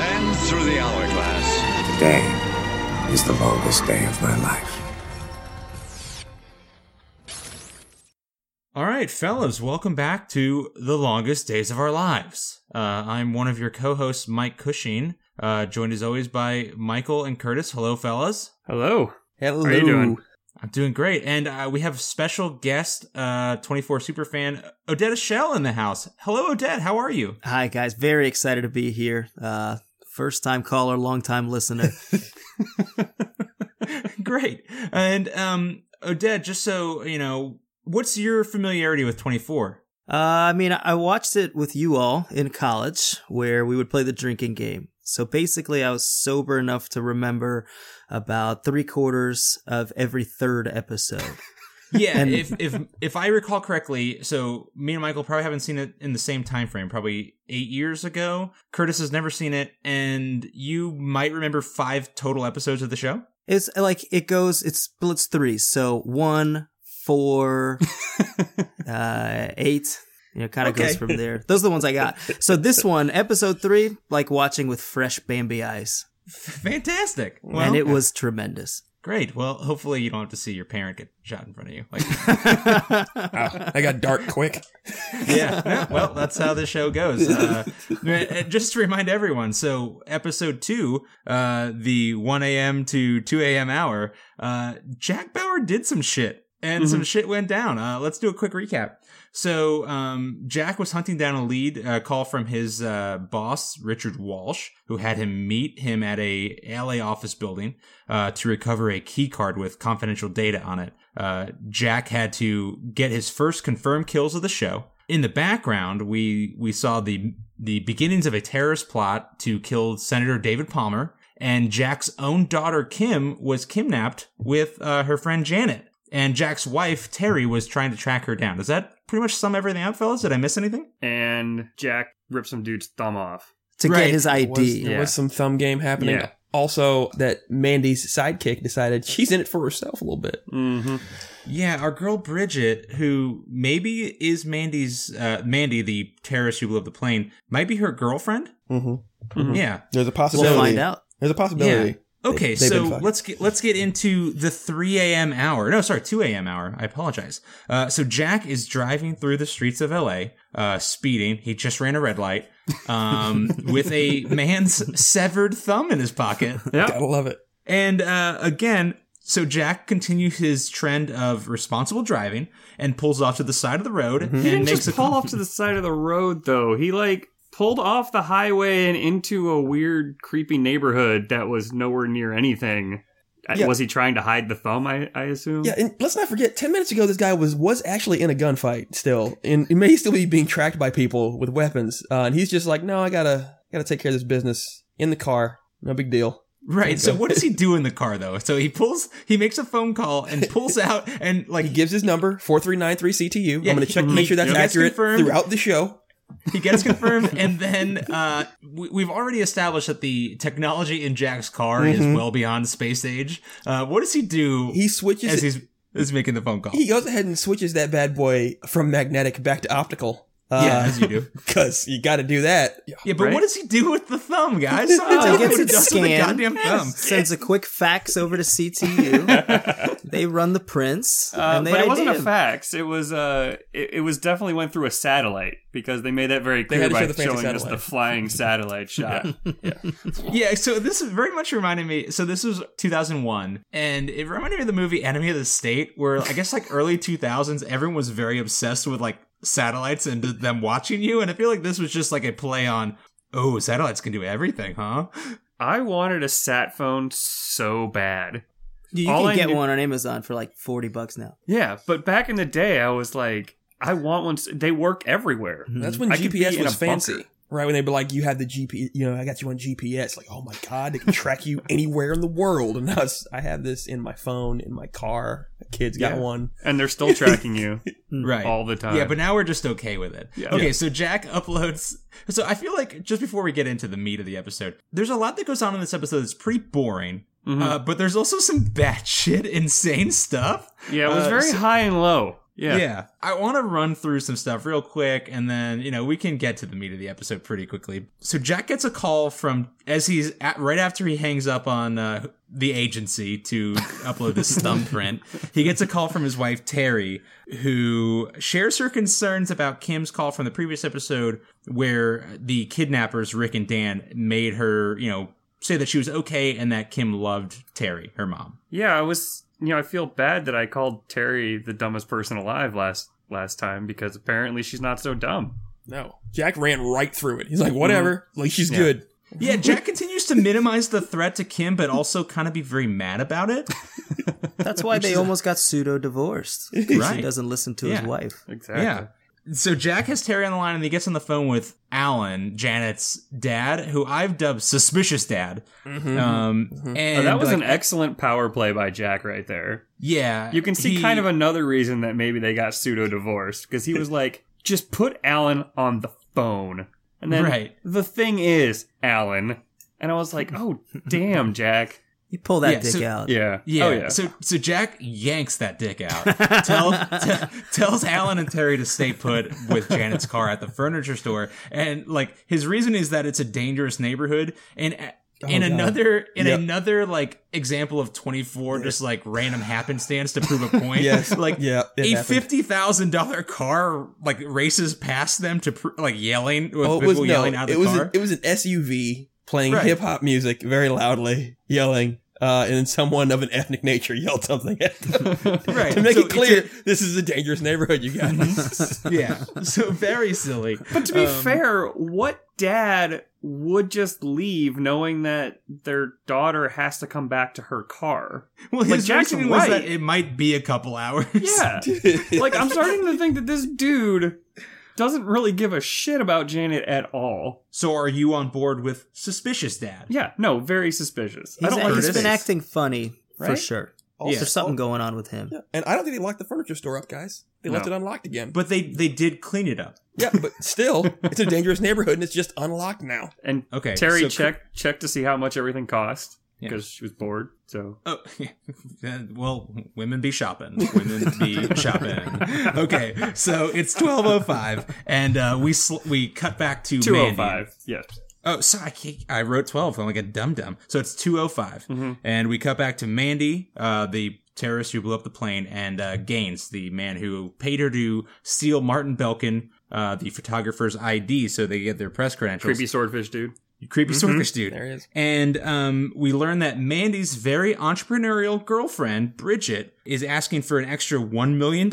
Sand through the hourglass. Today is the longest day of my life. All right, fellas, welcome back to the longest days of our lives. Uh, I'm one of your co-hosts, Mike Cushing, uh, joined as always by Michael and Curtis. Hello, fellas. Hello. Hello. How are you doing? I'm doing great, and uh, we have special guest, uh, 24 superfan Odette Shell in the house. Hello, Odette. How are you? Hi, guys. Very excited to be here. Uh, first time caller, long time listener. great. And um, Odette, just so you know, what's your familiarity with 24? Uh, I mean, I watched it with you all in college where we would play the drinking game. So basically, I was sober enough to remember about three quarters of every third episode. Yeah, And- if if if I recall correctly, so me and Michael probably haven't seen it in the same time frame, probably eight years ago. Curtis has never seen it, and you might remember five total episodes of the show. It's like it goes, it splits three. So one, four, uh, eight. You know, kind of Okay. goes from there. Those are the ones I got. So this one, episode three, like watching with fresh Bambi eyes. Fantastic. Well, and it was tremendous. Great. Well, hopefully you don't have to see your parent get shot in front of you. Like, Wow, I got dark quick. yeah. Well, that's how the show goes. Uh, just to remind everyone, so episode two, uh, the 1 a.m. to 2 a.m. hour, uh, Jack Bauer did some shit and some shit went down. Uh, let's do a quick recap. So, um, Jack was hunting down a lead uh, call from his uh, boss, Richard Walsh, who had him meet him at a LA office building uh, to recover a key card with confidential data on it. Uh, Jack had to get his first confirmed kills of the show. In the background, we we saw the the beginnings of a terrorist plot to kill Senator David Palmer, and Jack's own daughter Kim was kidnapped with uh, her friend Janet. And Jack's wife Teri was trying to track her down. Does that pretty much sum everything up, fellas? Did I miss anything? And Jack ripped some dude's thumb off. to Right. get his There ID. was, there Yeah. was some thumb game happening. Yeah. Also, that Mandy's sidekick decided she's in it for herself a little bit. Mm-hmm. Yeah, our girl Bridget, who maybe is Mandy's uh, Mandy, the terrorist who blew up the plane, might be her girlfriend. Mm-hmm. Yeah. There's a We'll possibility. find out. There's a possibility. Okay, They- so let's get let's get into the 3 a.m. hour. No, sorry, 2 a.m. hour. I apologize. Uh, so Jack is driving through the streets of L.A., uh, speeding. He just ran a red light um, with a man's severed thumb in his pocket. Yeah. Gotta love it. And uh, again, so Jack continues his trend of responsible driving and pulls off to the side of the road Mm-hmm. and He didn't makes just a pull off to the side of the road though. He like pulled off the highway and into a weird, creepy neighborhood that was nowhere near anything. Uh, Yeah. Was he trying to hide the thumb? I, I assume. Yeah, and let's not forget, ten minutes ago, this guy was was actually in a gunfight still, and he may still be being tracked by people with weapons. Uh, and he's just like, no, I gotta gotta take care of this business in the car. No big deal. Right. So what does he do in the car though? So he pulls, he makes a phone call and pulls out and like He gives his number four three nine three CTU. Yeah, I'm gonna check to make sure that's accurate confirmed. throughout the show. He gets confirmed, and then uh, we, we've already established that the technology in Jack's car is well beyond space age. Uh, what does he do Mm-hmm. He switches. as he's is making the phone call? he goes ahead and switches that bad boy from magnetic back to optical. Yeah, as you do. because you got to do that. Yeah, but Right? what does he do with the thumb, guys? Oh, he me gets what he it does the goddamn thumb. Sends a quick fax over to CTU. they run the prints. Uh, and they but it wasn't ID a fax. It was uh, it, it was definitely went through a satellite because they made that very clear by show the fancy showing us the flying satellite shot. Yeah, yeah, so this is very much reminded me. So this was 2001, and it reminded me of the movie Enemy of the State, where I guess like early 2000s, everyone was very obsessed with like satellites and them watching you, and I feel like this was just like a play on, oh, satellites can do everything, huh? I wanted a sat phone so bad. You All can I get knew- one on Amazon for like 40 bucks now. Yeah, but back in the day, I was like, I want one. They work everywhere. Mhm. That's when I GPS was a bunker. fancy. Right when they'd be like, you have the GPS, you know, I got you on GPS. Like, oh my god, they can track you anywhere in the world. And now it's, I have this in my phone, in my car. My kids got Yeah. one. and they're still tracking you Right. all the time. Yeah, but now we're just okay with it. Yeah. Okay, Yeah. so Jack uploads. So I feel like just before we get into the meat of the episode, there's a lot that goes on in this episode that's pretty boring. Mhm. Uh, but there's also some batshit insane stuff. yeah, it was uh, very so- high and low. Yeah. Yeah. I want to run through some stuff real quick and then, you know, we can get to the meat of the episode pretty quickly. So Jack gets a call from as he's at, right after he hangs up on uh, the agency to upload this thumbprint. He gets a call from his wife Teri who shares her concerns about Kim's call from the previous episode where the kidnappers Rick and Dan made her, you know, say that she was okay and that Kim loved Teri, her mom. Yeah, I was. You know, I feel bad that I called Teri the dumbest person alive last last time because apparently she's not so dumb. No. Jack ran right through it. He's like, whatever. Mm-hmm. Like, she's good. Yeah, Jack continues to minimize the threat to Kim, but also kind of be very mad about it. That's why they almost got pseudo divorced. He doesn't listen to Yeah. his wife. Exactly. Yeah. So Jack has Teri on the line and he gets on the phone with Alan, Janet's dad, who I've dubbed suspicious dad. Um, and Oh, that was like, an excellent power play by Jack right there. yeah. You can see he- kind of another reason that maybe they got pseudo divorced because he was like, just put Alan on the phone. And then Right. the thing is, Alan. And I was like, oh, damn, Jack. You pull that Yeah, dick so- out. Yeah. Oh, yeah. Oh, yeah. So so Jack yanks that dick out. Tell, t- tells Alan and Teri to stay put with Janet's car at the furniture store, and like his reason is that it's a dangerous neighborhood, and. a- in Oh, God. another in Yep. another like example of 24 just like random happenstance to prove a point Yes. like Yeah, a happened. fifty thousand dollar car like races past them to pr- like yelling with Oh, it people was no. yelling out of It was car a, it was an SUV playing Right. hip hop music very loudly, yelling, uh, and then someone of an ethnic nature yelled something at them. right to make So it it's clear, this is a dangerous neighborhood, you guys. yeah so very silly But to be Um, fair, what dad would just leave knowing that their daughter has to come back to her car? well Like, his Jack's reasoning was right. that it might be a couple hours Yeah. like, I'm starting to think that this dude doesn't really give a shit about Janet at all. so are you on board with suspicious dad Yeah, no, very suspicious. I don't like he's his been face. acting funny for Right? sure. Also- There's something oh. going on with him. Yeah, And I don't think they locked the furniture store up, guys. They left No. it unlocked again. but they they did clean it up yeah, but still, it's a dangerous neighborhood and it's just unlocked now. And Okay, Teri so- checked checked to see how much everything cost Yeah. because she was bored. So Oh, well, women be shopping. Women be shopping. Okay, so it's twelve oh five, and uh, we sl- we cut back to two oh Mandy. Yes. Oh, sorry, I, can't- I wrote twelve. I'm like a dum dum. So it's two oh five, Mm-hmm. and we cut back to Mandy, uh, the terrorist who blew up the plane, and uh, Gaines, the man who paid her to steal Martin Belkin, uh, the photographer's ID, so they get their press credentials. Creepy swordfish dude. Creepy swordfish dude. There he is. And um, we learn that Mandy's very entrepreneurial girlfriend, Bridget, is asking for an extra $1 million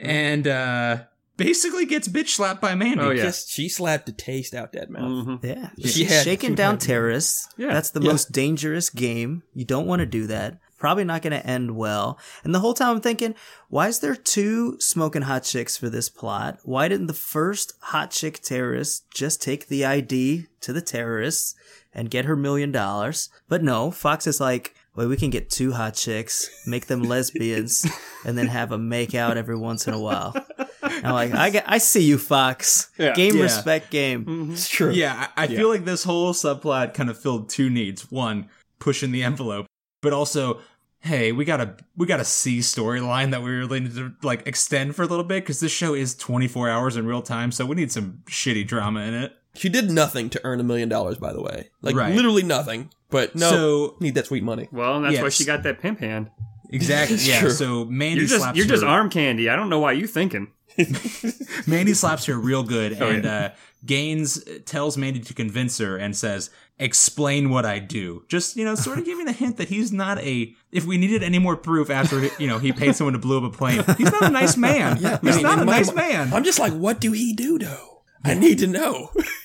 and uh, basically gets bitch slapped by Mandy. Oh, yeah. Just she slapped the taste out that mouth. Mhm. Yeah. She She's had- shaking down terrorists. Yeah. That's the Yeah. most dangerous game. You don't want to do that. Probably not going to end well. And the whole time I'm thinking, why is there two smoking hot chicks for this plot? Why didn't the first hot chick terrorist just take the ID to the terrorists and get her million dollars? But no, Fox is like, well, we can get two hot chicks, make them lesbians, and then have them make out every once in a while. I'm like, I, get, I see you, Fox. Yeah. Game Yeah. respect game. Mm-hmm. It's true. Yeah, I, I feel like this whole subplot kind of filled two needs. One, pushing the envelope, but also, hey, we got a we got a C storyline that we really need to like extend for a little bit because this show is 24 hours in real time, so we need some shitty drama in it. She did nothing to earn a million dollars, by the way. Like Right. literally nothing. But no, So- need that sweet money. Well, and that's why she got that pimp hand. Exactly. Yeah. true. So Mandy You're just slaps you're just arm candy. I don't know why you thinking. Mandy slaps her real good, Oh, and yeah. uh, Gaines tells Mandy to convince her and says, "Explain what I do." Just you know, sort of giving a hint that he's not a. If we needed any more proof after you know he paid someone to blow up a plane, he's not a nice man. Yeah, he's I mean, not a my nice mi- man. I'm just like, what do he do though? I need to know.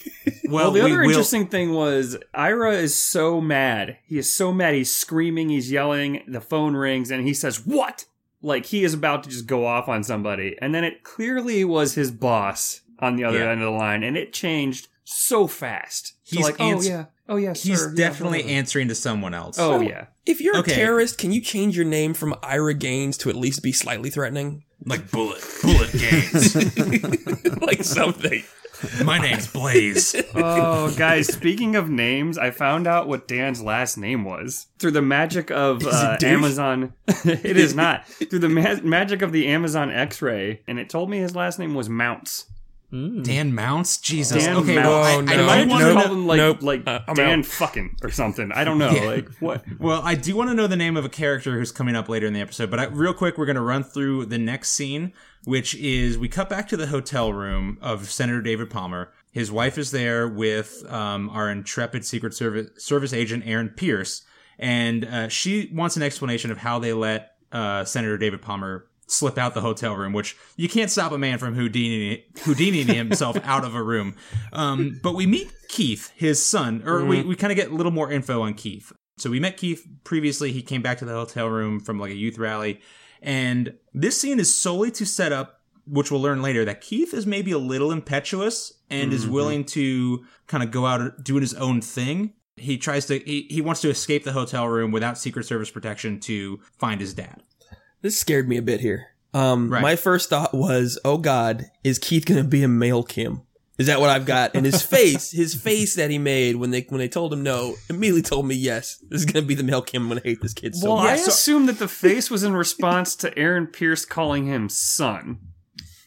well, Well, the we other will- interesting thing was Ira is so mad. He is so mad. He's screaming. He's yelling. The phone rings, and he says, "What?" Like he is about to just go off on somebody, and then it clearly was his boss on the other Yeah. end of the line, and it changed so fast. So He's like, ans- oh yeah, oh yeah, He's sir, definitely whatever." answering to someone else. Oh yeah, if you're Okay. a terrorist, can you change your name from Ira Gaines to at least be slightly threatening? like bullet, bullet games. like something. My name's Blaze. Oh, guys, speaking of names, I found out what Dan's last name was through the magic of uh? Amazon. it is not. Through the ma- magic of the Amazon X ray, and it told me his last name was Mounts. Dan Mounts? Jesus. Dan okay, Mounts. well, I, I, no. I might wanna just know- him like Nope. like Uh, Dan out. fucking or something. I don't know. Yeah. Like what? Well, I do want to know the name of a character who's coming up later in the episode, but I, real quick, we're going to run through the next scene, which is we cut back to the hotel room of Senator David Palmer. His wife is there with um, our intrepid Secret Service Service agent Aaron Pierce, and uh, she wants an explanation of how they let uh, Senator David Palmer slip out the hotel room, which you can't stop a man from Houdini Houdini himself out of a room. Um, but we meet Keith, his son, or we, we kind of get a little more info on Keith. So we met Keith previously. He came back to the hotel room from like a youth rally. And this scene is solely to set up, which we'll learn later, that Keith is maybe a little impetuous and is willing to kind of go out doing his own thing. He tries to, he, he wants to escape the hotel room without Secret Service protection to find his dad. This scared me a bit here. Um, Right. my first thought was, "Oh God, is Keith going to be a male Kim?" Is that what I've got? And his face, his face that he made when they when they told him no, immediately told me yes. This is going to be the male Kim. I'm going to hate this kid so Well, much. I assume that the face was in response to Aaron Pierce calling him son.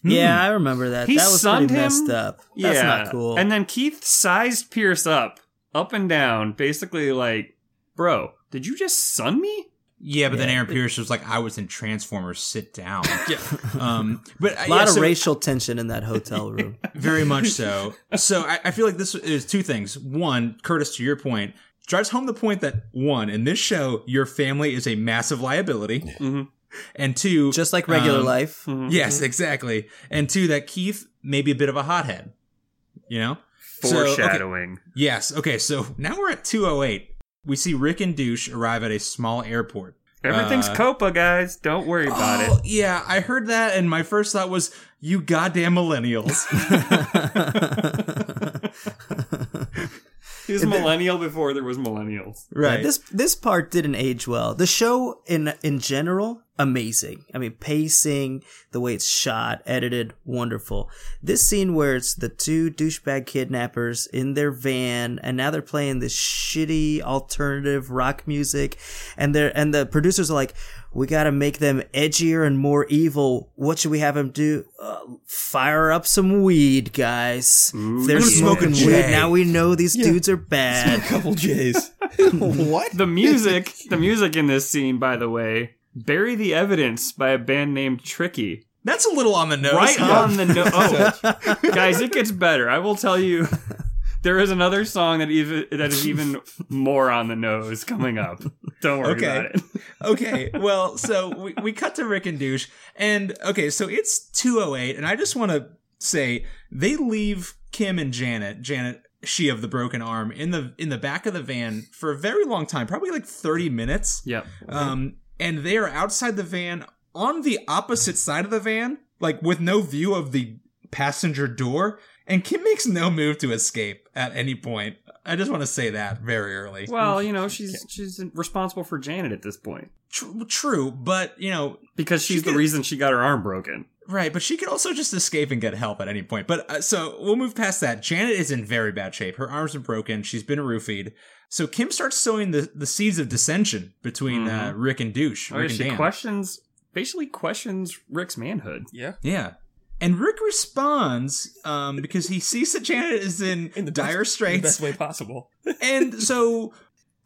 Yeah, I remember that. He that was sunned pretty him? messed up. That's yeah. not cool. And then Keith sized Pierce up, up and down, basically like, bro, did you just sun me? Yeah, but then Aaron Pierce was like, I was in Transformers, sit down. yeah. Um, but a lot yeah, of so- racial tension in that hotel room. Very much so. So I, I feel like this is two things. One, Curtis, to your point, drives home the point that one, in this show, your family is a massive liability. Mhm. And two, Just like regular um, life. Yes, exactly. And two, that Keith may be a bit of a hothead. You know? So, okay, Foreshadowing. yes. Okay, so now we're at 208. We see Rick and Douche arrive at a small airport. Everything's Uh, Copa, guys. Don't worry about Oh, it. yeah, I heard that, and my first thought was, you goddamn millennials. He was millennial before there was millennials. right. This this part didn't age well. The show in in general, amazing. I mean, pacing, the way it's shot, edited, wonderful. This scene where it's the two douchebag kidnappers in their van, and now they're playing this shitty alternative rock music, and they're and the producers are like, "We got to make them edgier and more evil. What should we have them do? Uh, fire up some weed, guys. If they're Let 'em smoke a smoking weed. Now we know these dudes are bad." a couple J's. what? The music, the music in this scene, by the way, "Bury the Evidence" by a band named Tricky. That's a little on the nose. right huh? on the nose. Oh, guys, it gets better. I will tell you. There is another song that even that is even more on the nose coming up. Don't worry Okay. about it. okay, well, so we, we cut to Rick and Douche, and okay, so it's 208, and I just want to say they leave Kim and Janet, Janet, she of the broken arm, in the in the back of the van for a very long time, probably like 30 minutes. Yep. Um, and they are outside the van on the opposite side of the van, like with no view of the passenger door. And Kim makes no move to escape at any point. I just want to say that very early. Well, you know, she's she's responsible for Janet at this point True, true, but you know, because she's She the could- reason she got her arm broken. Right? But she could also just escape and get help at any point. But uh, so we'll move past that. Janet is in very bad shape. Her arms are broken. She's been roofied. So Kim starts sowing the, the seeds of dissension between uh, Rick and Douche. Oh, yeah, and she Dan. questions basically questions Rick's manhood. Yeah. Yeah. And Rick responds um, because he sees that Janet is in, In the dire best, the straits. best way possible. And so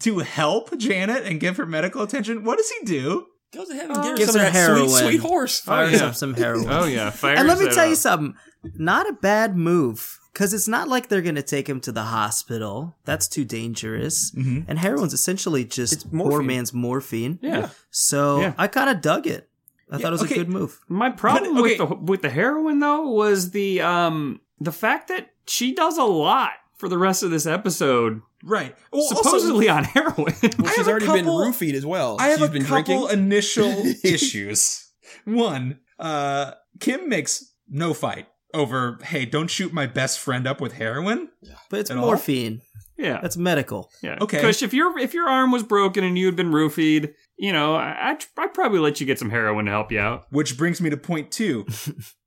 to help Janet and give her medical attention, what does he do? Goes ahead and gives, Gives some her that heroin. sweet, sweet horse. Fires yeah. up some heroin. Oh yeah, fire. and let me tell you something. Not a bad move. Because it's not like they're going to take him to the hospital. That's too dangerous. Mhm. And heroin's essentially just It's poor man's morphine. Yeah. So Yeah. I kind of dug it. I thought it was okay. a good move. My problem But, okay. with the with the heroin though was the um the fact that she does a lot for the rest of this episode, Right. Well, also- supposedly on heroin. Well, I she's have a already been roofied as well. I have She's a been couple drinking. initial issues. One, uh, Kim makes no fight over, hey, don't shoot my best friend up with heroin. But it's At all? morphine. yeah, That's medical. yeah. okay. Kush, if your if your arm was broken and you had been roofied, you know, I I'd, I'd probably let you get some heroin to help you out. Which brings me to point two.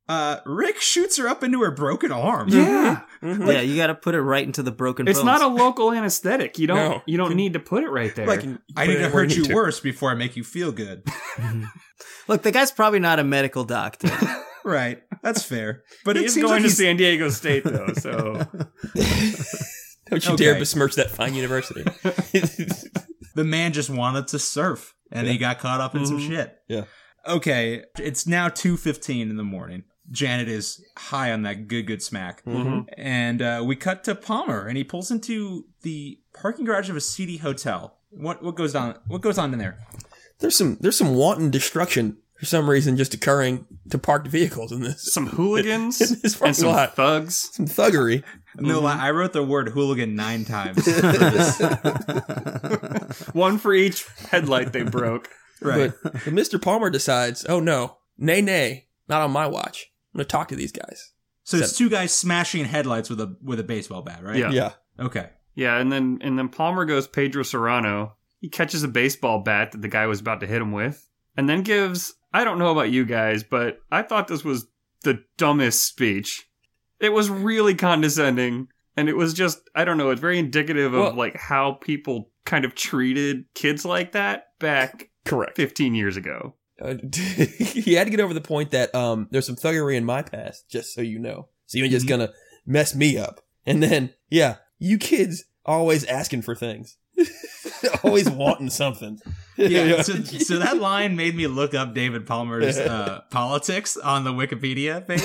uh, Rick shoots her up into her broken arm. Yeah. Mm-hmm. Mm-hmm. yeah, you got to put it right into the broken. It's bones. not a local anesthetic. You don't No. you don't need to put it right there. Like, I need to hurt you you to. worse before I make you feel good. Look, the guy's probably not a medical doctor. right. That's fair. But it He's seems going like to he's, San Diego State though, so Don't you Okay. dare besmirch that fine university. the man just wanted to surf and he got caught up in some mm-hmm. shit. Yeah. Okay, it's now 2:15 in the morning. Janet is high on that good good smack. Mm-hmm. Mm-hmm. And uh, we cut to Palmer and he pulls into the parking garage of a seedy hotel. What what goes on what goes on in there? there's some there's some wanton destruction for some reason just occurring to parked vehicles in this. some hooligans In this and some lot. thugs. Some thuggery. No, mm-hmm. lie, I wrote the word hooligan 9 times. One for each headlight they broke. right. But, but Mr. Palmer decides, oh no, nay nay, not on my watch. I'm gonna talk to these guys. So it's two guys smashing headlights with a with a baseball bat, right? Yeah. Yeah. Okay. Yeah, and then and then Palmer goes Pedro Cerrano. He catches a baseball bat that the guy was about to hit him with, and then gives I don't know about you guys, but I thought this was the dumbest speech. It was really condescending, and it was just I don't know, it's very indicative of Well- like how people kind of treated kids like that back Correct. 15 years ago. Uh, he had to get over the point that um, there's some thuggery in my past, just so you know. So you ain't just gonna mess me up. And then, yeah, you kids always asking for things, always wanting something. Yeah, so, so that line made me look up David Palmer's uh, politics on the Wikipedia page.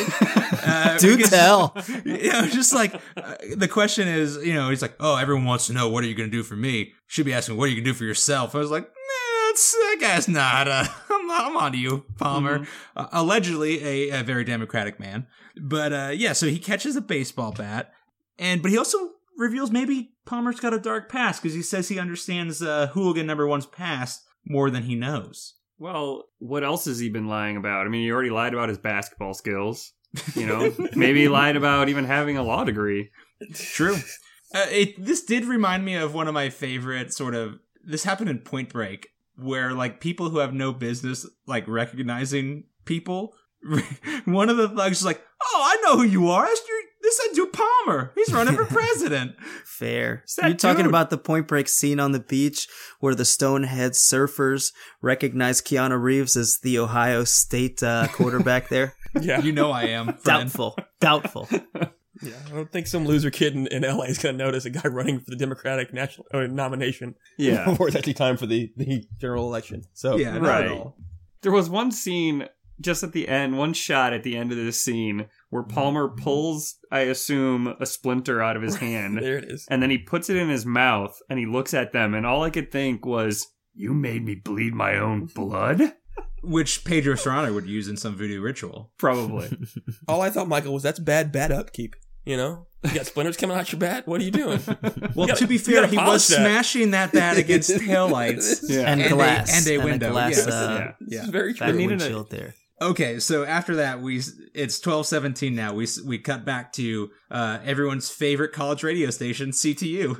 Uh, Do because- tell. You know, just like uh, the question is, you know, he's like, "Oh, everyone wants to know what are you going to do for me." Should be asking, "What are you going to do for yourself?" I was like, "Nah, it's, that guy's not. Uh, I'm. I'm on to you, Palmer." Uh, allegedly, a, a very democratic man, but uh, yeah. So he catches a baseball bat, and but he also reveals maybe Palmer's got a dark past because he says he understands uh, hooligan number one's past more than he knows. Well, what else has he been lying about? I mean, he already lied about his basketball skills. You know, maybe he lied about even having a law degree. True. Uh, it, this did remind me of one of my favorite sort of. This happened in Point Break, where like people who have no business like recognizing people. One of the thugs is like, "Oh, I know who you are. That's your, this is Duke Palmer. He's running for president." Fair. You're talking dude. about the Point Break scene on the beach where the Stonehead surfers recognize Keanu Reeves as the Ohio State uh, quarterback there. yeah. you know I am. friend. Doubtful. Doubtful. Yeah, I don't think some loser kid in, in LA is going to notice a guy running for the Democratic national uh, nomination Yeah. before it's actually time for the, the general election. So Yeah, not Right. at all. There was one scene just at the end, one shot at the end of this scene where Palmer pulls, I assume, a splinter out of his hand, there it is. and then he puts it in his mouth, and he looks at them, and all I could think was, "You made me bleed my own blood." Which Pedro Cerrano would use in some voodoo ritual. Probably. All I thought, Michael, was that's bad, bad upkeep. You know, you got splinters coming out your bat. What are you doing? Well, gotta- to be fair, he was that. smashing that bat against taillights. Yeah. And, And a- glass. and a window, glass, yes. uh, yeah. This is very back true. needed a- windshield there. Okay, so after that, we it's twelve seventeen now. We we cut back to uh, everyone's favorite college radio station, CTU,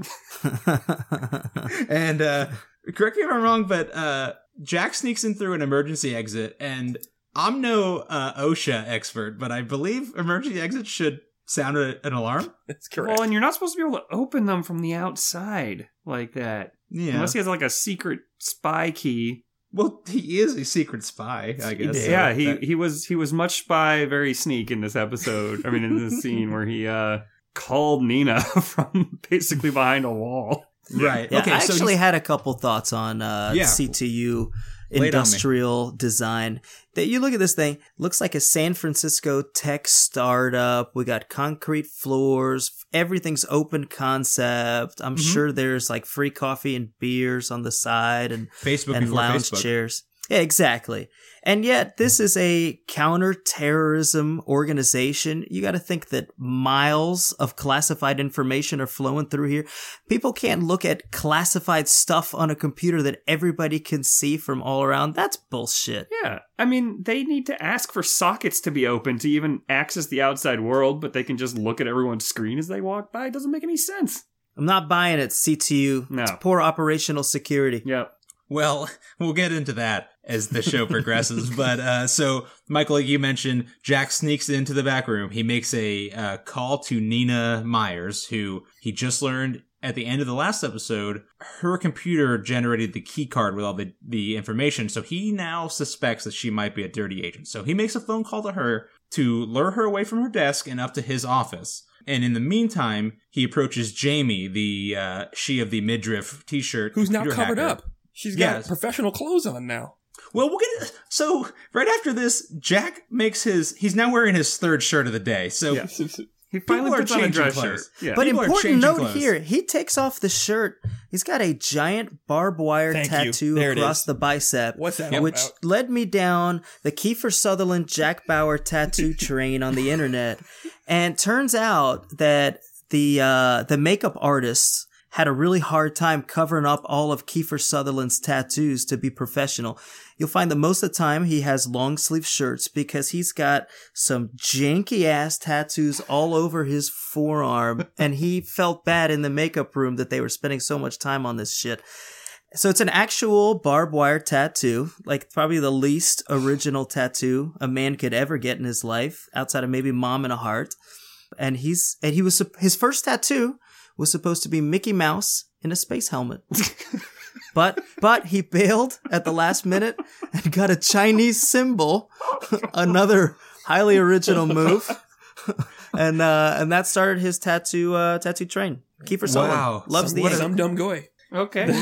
and uh, correct me if I'm wrong, but uh, Jack sneaks in through an emergency exit, and I'm no uh, OSHA expert, but I believe emergency exits should sound a, an alarm. That's correct. Well, and you're not supposed to be able to open them from the outside like that. Yeah. Unless he has like a secret spy key. well, he is a secret spy, I guess. so yeah, he, that- he was he was much spy, very sneak in this episode. I mean, in this scene where he uh called Nina from basically behind a wall. right. Yeah, okay, I so actually he's- had a couple thoughts on uh, Yeah. CTU Lay it on me. industrial design. That you look at this thing, looks like a San Francisco tech startup. We got concrete floors, everything's open concept. I'm Mhm. sure there's like free coffee and beers on the side and Facebook and lounge Facebook. chairs. Yeah, exactly. And yet, this is a counterterrorism organization. You got to think that miles of classified information are flowing through here. People can't look at classified stuff on a computer that everybody can see from all around. That's bullshit. Yeah, I mean, they need to ask for sockets to be open to even access the outside world, but they can just look at everyone's screen as they walk by. It doesn't make any sense. I'm not buying it, CTU. No. It's poor operational security. Yep. Well, we'll get into that. As the show progresses. but uh, so, Michael, like you mentioned, Jack sneaks into the back room. He makes a uh, call to Nina Myers, who he just learned at the end of the last episode, her computer generated the key card with all the, the information. So he now suspects that she might be a dirty agent. So he makes a phone call to her to lure her away from her desk and up to his office. And in the meantime, he approaches Jamie, the uh, she of the midriff t-shirt, Who's now covered hacker. up. She's got Yes. professional clothes on now. Well, we'll get so right after this. Jack makes his. He's now wearing his third shirt of the day. So Yeah. He finally People are puts on a changing dress clothes. shirt. Yeah. But People important note clothes. here, he takes off the shirt. He's got a giant barbed wire Thank tattoo across the bicep. What's that Which about? led me down the Kiefer Sutherland Jack Bauer tattoo train on the internet. And turns out that the uh, the makeup artists had a really hard time covering up all of Kiefer Sutherland's tattoos to be professional. You'll find that most of the time he has long sleeve shirts because he's got some janky ass tattoos all over his forearm and he felt bad in the makeup room that they were spending so much time on this shit. So it's an actual barbed wire tattoo, like probably the least original tattoo a man could ever get in his life, outside of maybe mom and a heart. And he's and he was his first tattoo was supposed to be Mickey Mouse in a space helmet. but but he bailed at the last minute and got a Chinese symbol, another highly original move. and uh, and that started his tattoo uh, tattoo train. Kiefer Sutherland Wow. loves the What ink. some dumb guy. Okay.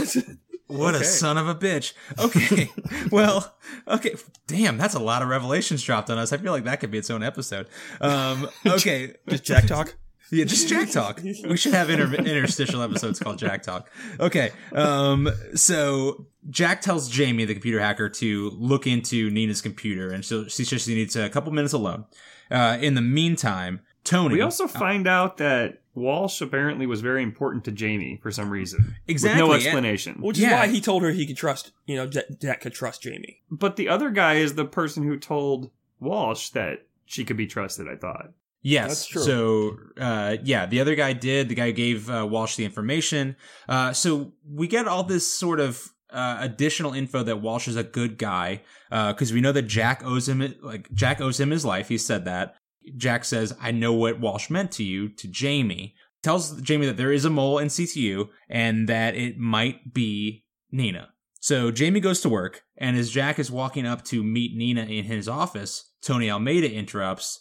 What a son of a bitch. Okay. well, okay. Damn, that's a lot of revelations dropped on us. I feel like that could be its own episode. Um, okay. Just Jack talk. Yeah, just Jack Talk. We should have inter- interstitial episodes called Jack Talk. Okay. Um, so Jack tells Jamie, the computer hacker, to look into Nina's computer, and so she says she needs a couple minutes alone. Uh, in the meantime, Tony. We also find out that Walsh apparently was very important to Jamie for some reason. Exactly, With no and- explanation. Which is Yeah. why he told her he could trust, you know, Jack, Jack could trust Jamie. But the other guy is the person who told Walsh that she could be trusted, I thought. Yes. So, uh, yeah, the other guy did. The guy gave uh, Walsh the information. Uh, so we get all this sort of uh, additional info that Walsh is a good guy because we know that Jack owes him like Jack owes him his life. He said that. Jack says, "I know what Walsh meant to you." To Jamie, tells Jamie that there is a mole in CTU and that it might be Nina. So Jamie goes to work, and as Jack is walking up to meet Nina in his office, Tony Almeida interrupts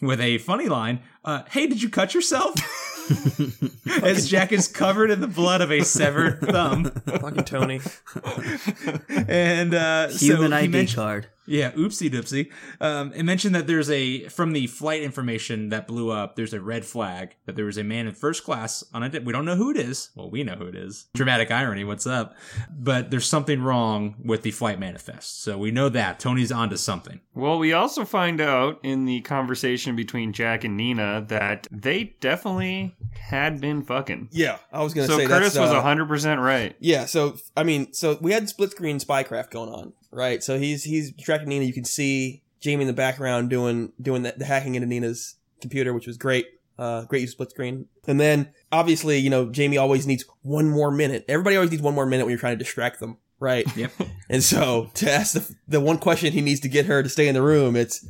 with a funny line uh, Hey, did you cut yourself? as Jack is covered in the blood of a severed thumb. Fucking Tony. and uh, so Human he ID mentioned- card. Yeah, oopsie doopsie. Um, it mentioned that there's a from the flight information that blew up. There's a red flag that there was a man in first class on a. We don't know who it is. Well, we know who it is. Dramatic irony. What's up? But there's something wrong with the flight manifest. So we know that Tony's onto something. Well, we also find out in the conversation between Jack and Nina that they definitely had been fucking. Yeah, I was gonna So say So Curtis that's, was uh, 100% right. Yeah, so I mean, so we had split screen spycraft going on, right? So he's he's distracting Nina. You can see Jamie in the background doing doing the, the hacking into Nina's computer, which was great. Uh, great use of split screen. And then obviously, you know, Jamie always needs one more minute. Everybody always needs one more minute when you're trying to distract them, right? Yep. And so to ask the the one question he needs to get her to stay in the room, it's,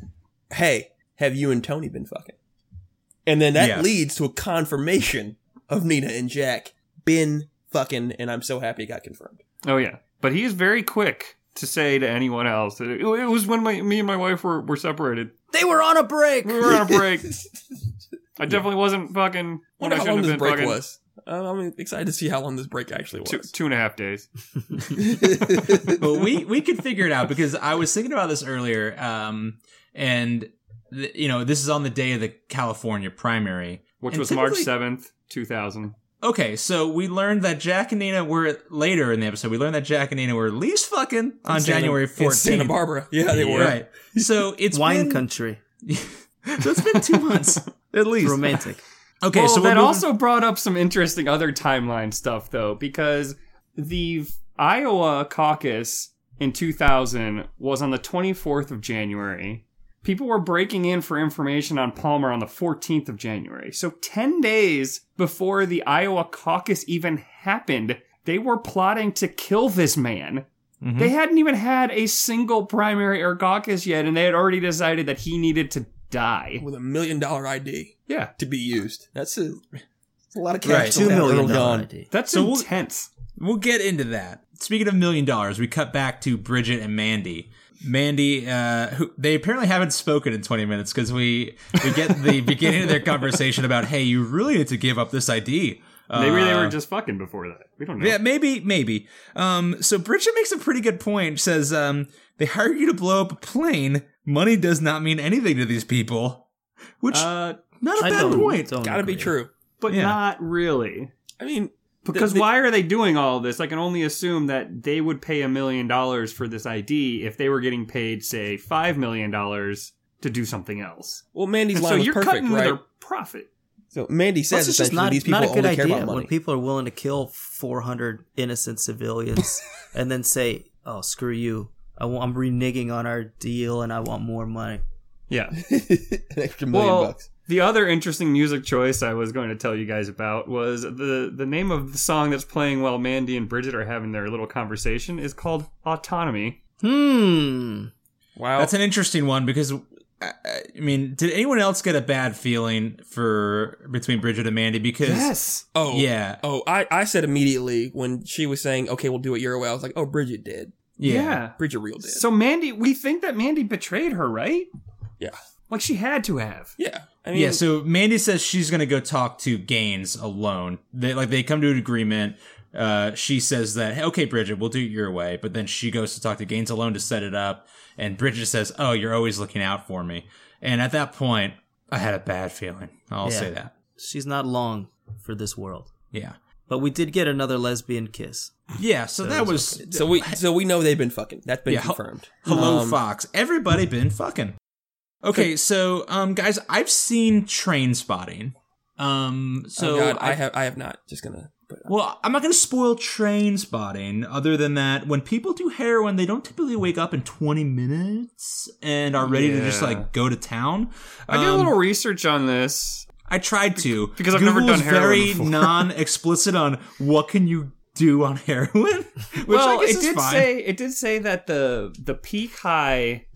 "Hey, have you and Tony been fucking?" And then that Yes. leads to a confirmation of Nina and Jack been fucking, and I'm so happy it got confirmed. Oh, yeah. But he is very quick to say to anyone else it, it was when my, me and my wife were, were separated. They were on a break. We were on a break. I definitely wasn't fucking when Wonder I how shouldn't long this break fucking. was. Uh, I'm excited to see how long this break actually Two, was. two and a half days. but we we could figure it out because I was thinking about this earlier, um, and th- you know this is on the day of the California primary, Which And was March 7th, 2000. Okay, so we learned that Jack and Nina were later in the episode. We learned that Jack and Nina were at least fucking on Santa- January in Santa. Barbara. Yeah, they were. Right. So it's Wine been, country. So it's been two months at least. Romantic. Okay, well, so that moving- also brought up some interesting other timeline stuff, though, because the Iowa caucus in 2000 was on the 24th of January. People were breaking in for information on Palmer on the 14th of January. So 10 days before the Iowa caucus even happened, they were plotting to kill this man. Mhm. They hadn't even had a single primary or caucus yet, and they had already decided that he needed to die. with a million dollar ID Yeah, to be used. That's a, that's a lot of cash. Right. to Two have million early dollar on. ID. that's So we'll- intense. We'll get into that. Speaking of million dollars, we cut back to Bridget and Mandy. Mandy, uh, who they apparently haven't spoken in 20 minutes because we we get the beginning of their conversation about, hey, you really need to give up this ID. Maybe they Uh, were just fucking before that. We don't know. Yeah, maybe, maybe. Um, so Bridget makes a pretty good point. Says, um, they hired you to blow up a plane. Money does not mean anything to these people, which Uh, not a I bad don't, point. don't Gotta be true. but Yeah. not really. I mean, Because the- why are they doing all this? I can only assume that they would pay a million dollars for this ID if they were getting paid, say, five million dollars to do something else. well, Mandy's And line so was you're perfect, cutting right? their profit. So Mandy says it's just essentially not, these people not a good only care idea about when people are willing to kill 400 innocent civilians and then say, "Oh, screw you! I want, I'm reneging on our deal and I want more money." Yeah. An extra million well, bucks. The other interesting music choice I was going to tell you guys about was the the name of the song that's playing while Mandy and Bridget are having their little conversation is called Autonomy. Hmm. Wow. That's an interesting one because I I mean, did anyone else get a bad feeling for between Bridget and Mandy? Because Yes. oh yeah, Oh, I, I said immediately when she was saying, "Okay, we'll do it your way." I was like, "Oh, Bridget did. yeah, Bridget real did." So Mandy, we think that Mandy betrayed her, right? yeah, Like she had to have. yeah. I mean, yeah. So Mandy says she's gonna go talk to Gaines alone. They like they come to an agreement. Uh, she says that "Hey, okay, Bridget, we'll do it your way, but then she goes to talk to Gaines alone to set it up. And Bridget says, "Oh, you're always looking out for me." And at that point, I had a bad feeling. I'll Yeah. say that. She's not long for this world. Yeah, But we did get another lesbian kiss. yeah. So, that was so we so we know they've been fucking. That's been Yeah, confirmed. Hello, Um, Fox. Everybody been fucking. Okay, so um, guys, I've seen Trainspotting. Um, so oh God, I, I, have I have not. Just gonna. Well, I'm not gonna spoil Trainspotting. Other than that, when people do heroin, they don't typically wake up in 20 minutes and are ready to just like go to town. I did a Um, little research on this. I tried to because I've never done is heroin very before. non-explicit on what can you do on heroin. Which well, I guess it is did fine. say it did say that the the peak high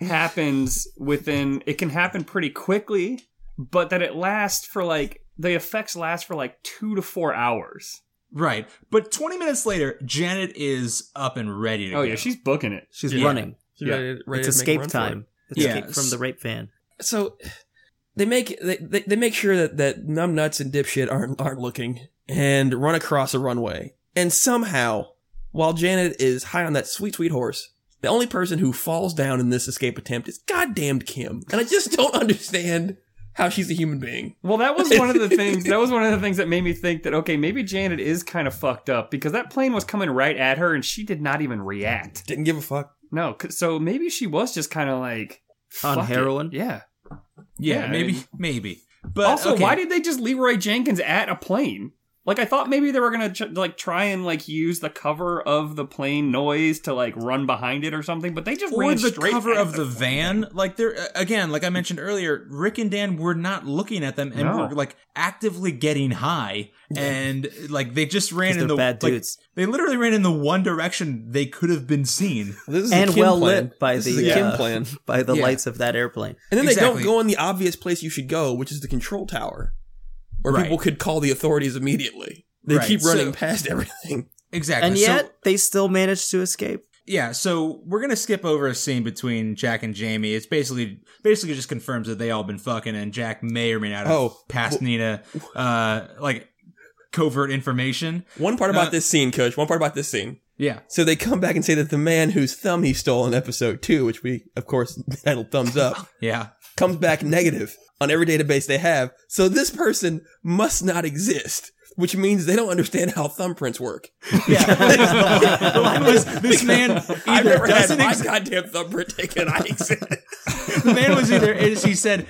happens within it can happen pretty quickly, but that it lasts for like the effects last for like two to four hours. right, but 20 minutes later, Janet is up and ready to Oh go. yeah, she's booking it. She's Yeah. running. she's Yeah. ready, ready It's to make a escape run for it. time. Escape Yeah. from the rape van. so they make they, they, they make sure that that numb nuts and dipshit aren't aren't looking and run across a runway and somehow while Janet is high on that sweet sweet horse the only person who falls down in this escape attempt is goddamned Kim and I just don't understand how she's a human being Well, that was one of the things. That was one of the things that made me think that okay, maybe Janet is kind of fucked up because that plane was coming right at her and she did not even react. didn't give a fuck No, so maybe she was just kind of like On fuck it. heroin? Yeah. yeah, Yeah, maybe, I- maybe. But also, okay. why did they just Leeroy Jenkins at a plane? Like I thought maybe they were gonna ch- like try and like use the cover of the plane noise to like run behind it or something, but they just or ran the straight cover of the van like they're uh, again like i mentioned earlier rick and dan were not looking at them and No. were like actively getting high and like they just ran in the bad like, dudes. they literally ran in the one direction they could have been seen this is and well plan. lit by this the is Kim uh, plan by the Yeah. lights of that airplane. And then they don't go in the obvious place you should go, which is the control tower, where Right. people could call the authorities immediately. They Right, keep running so- past everything. exactly And So- yet they still managed to escape. yeah so we're gonna skip over a scene between jack and jamie it's basically basically just confirms that they all been fucking and jack may or may not have Oh, passed nina uh like covert information One part about Uh, this scene, Coach. One part about this scene. yeah So they come back and say that the man whose thumb he stole in episode two, which we, of course, titled thumbs up, yeah comes back negative on every database they have. So this person must not exist, which means they don't understand how thumbprints work. yeah the line was this man I've either never had doesn't my exist goddamn thumbprint taken. I exist. the man was either is he said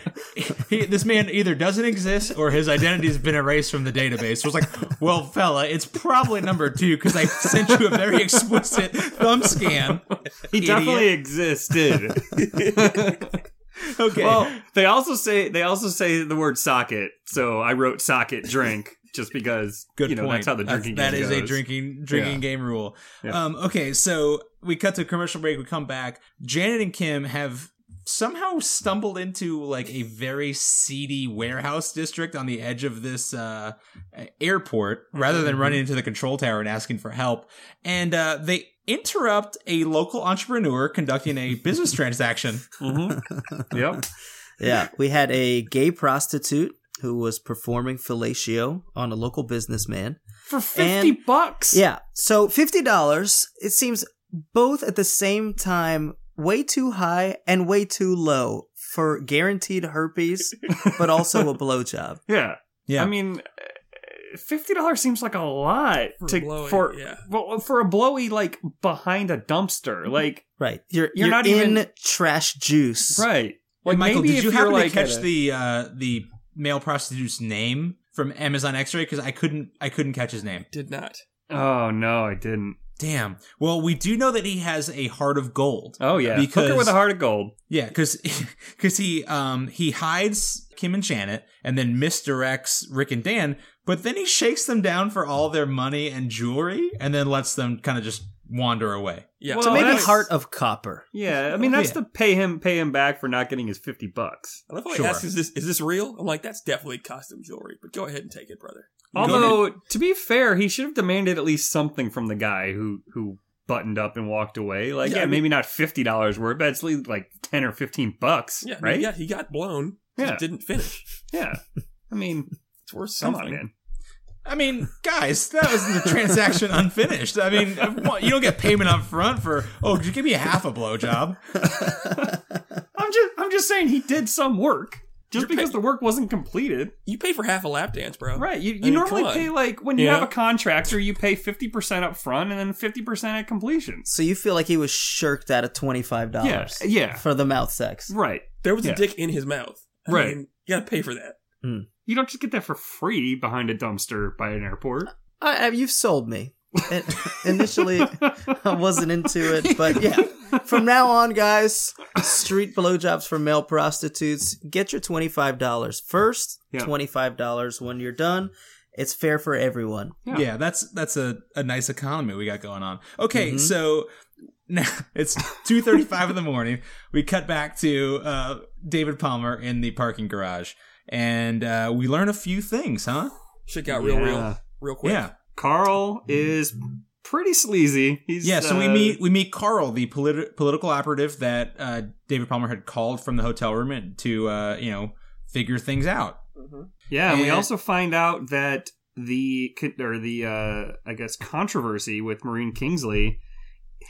he, this man either doesn't exist or his identity has been erased from the database. So it's like, well, fella, it's probably number two because I sent you a very explicit thumb scan. He Idiot. definitely existed. Okay. well, they also say they also say the word socket. So I wrote socket drink just because Good you know point. that's how the That's- drinking that game is a drinking drinking Yeah. game rule. Yeah. Um, okay, so we cut to commercial break. We come back. Janet and Kim have somehow stumbled into like a very seedy warehouse district on the edge of this uh, airport, rather than running into the control tower and asking for help. And uh, they interrupt a local entrepreneur conducting a business transaction. Mm-hmm. Yep. Yeah, we had a gay prostitute who was performing fellatio on a local businessman. For fifty And- bucks. Yeah, so fifty dollars. It seems both at the same time way too high and way too low for guaranteed herpes, but also a blowjob. Yeah. Yeah, I mean, fifty dollars seems like a lot For a to blowy, for yeah. well, for a blowy like behind a dumpster. Like Right, you're You're you're, not in even- trash juice. right. Hey, Like Michael, maybe did you happen like to catch the uh, the male prostitute's name from Amazon X-ray? Because I couldn't I couldn't catch his name. Did not. Oh no, I didn't. Damn. Well, we do know that he has a heart of gold. Oh yeah, Because- hooker with a heart of gold. Yeah, because because he um he hides Kim and Janet and then misdirects Rick and Dan, but then he shakes them down for all their money and jewelry, and then lets them kind of just wander away. Yeah. Well, So maybe that's- heart of copper. Yeah, I mean that's Yeah. to pay him pay him back for not getting his fifty bucks. I love how Sure. he asks, is this, is this real? I'm like, that's definitely costume jewelry, but go ahead and take it, brother. Go Although to be fair, he should have demanded at least something from the guy who who buttoned up and walked away. Like Yeah, yeah, I mean- maybe not fifty dollars worth, but it's like ten or fifteen bucks. Yeah, I mean, right? Yeah, he got blown. Just Yeah. didn't finish. yeah. I mean, It's worth come something. on, man. I mean, guys, that was the transaction unfinished. I mean, uh, you don't get payment up front for oh, could you give me half a blowjob? I'm just I'm just saying he did some work. Just because pay- the work wasn't completed. You pay for half a lap dance, bro. Right. You, you mean, normally pay like when you Yeah. have a contractor, you pay fifty percent up front and then fifty percent at completion. So you feel like he was shirked out of twenty five dollars. Yeah. yeah. for the mouth sex. Right. There was Yeah. a dick in his mouth. I Right. mean, you gotta pay for that. Hmm. You don't just get that for free behind a dumpster by an airport. I, I, you've sold me. Initially, I wasn't into it, but yeah. From now on, guys, street blowjobs for male prostitutes. Get your twenty five dollars first. Yeah. Twenty five dollars when you're done. It's fair for everyone. Yeah. Yeah, that's that's a, a nice economy we got going on. Okay, Mhm. so now it's two thirty five in the morning. We cut back to uh, David Palmer in the parking garage, and uh, we learn a few things, huh? Shit got real, Yeah. real, real quick. Yeah, Carl is pretty sleazy. He's yeah. So we uh, meet we meet Carl, the politi- political operative that uh, David Palmer had called from the hotel room to uh, you know figure things out. Yeah, and we also find out that the or the uh, I guess controversy with Maureen Kingsley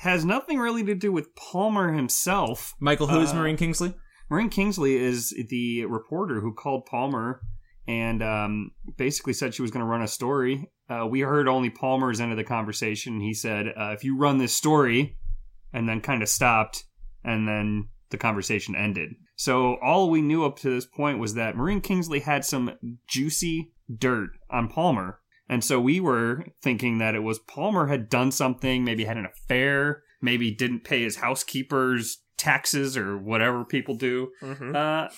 has nothing really to do with Palmer himself. Michael, who is Uh, Maureen Kingsley? Maureen Kingsley is the reporter who called Palmer and um, basically said she was going to run a story. Uh, we heard only Palmer's end of the conversation. He said, uh, "If you run this story," and then kind of stopped, and then the conversation ended. So all we knew up to this point was that Maureen Kingsley had some juicy dirt on Palmer. And so we were thinking that it was Palmer had done something, maybe had an affair, maybe didn't pay his housekeeper's taxes or whatever people do. Mhm. Uh,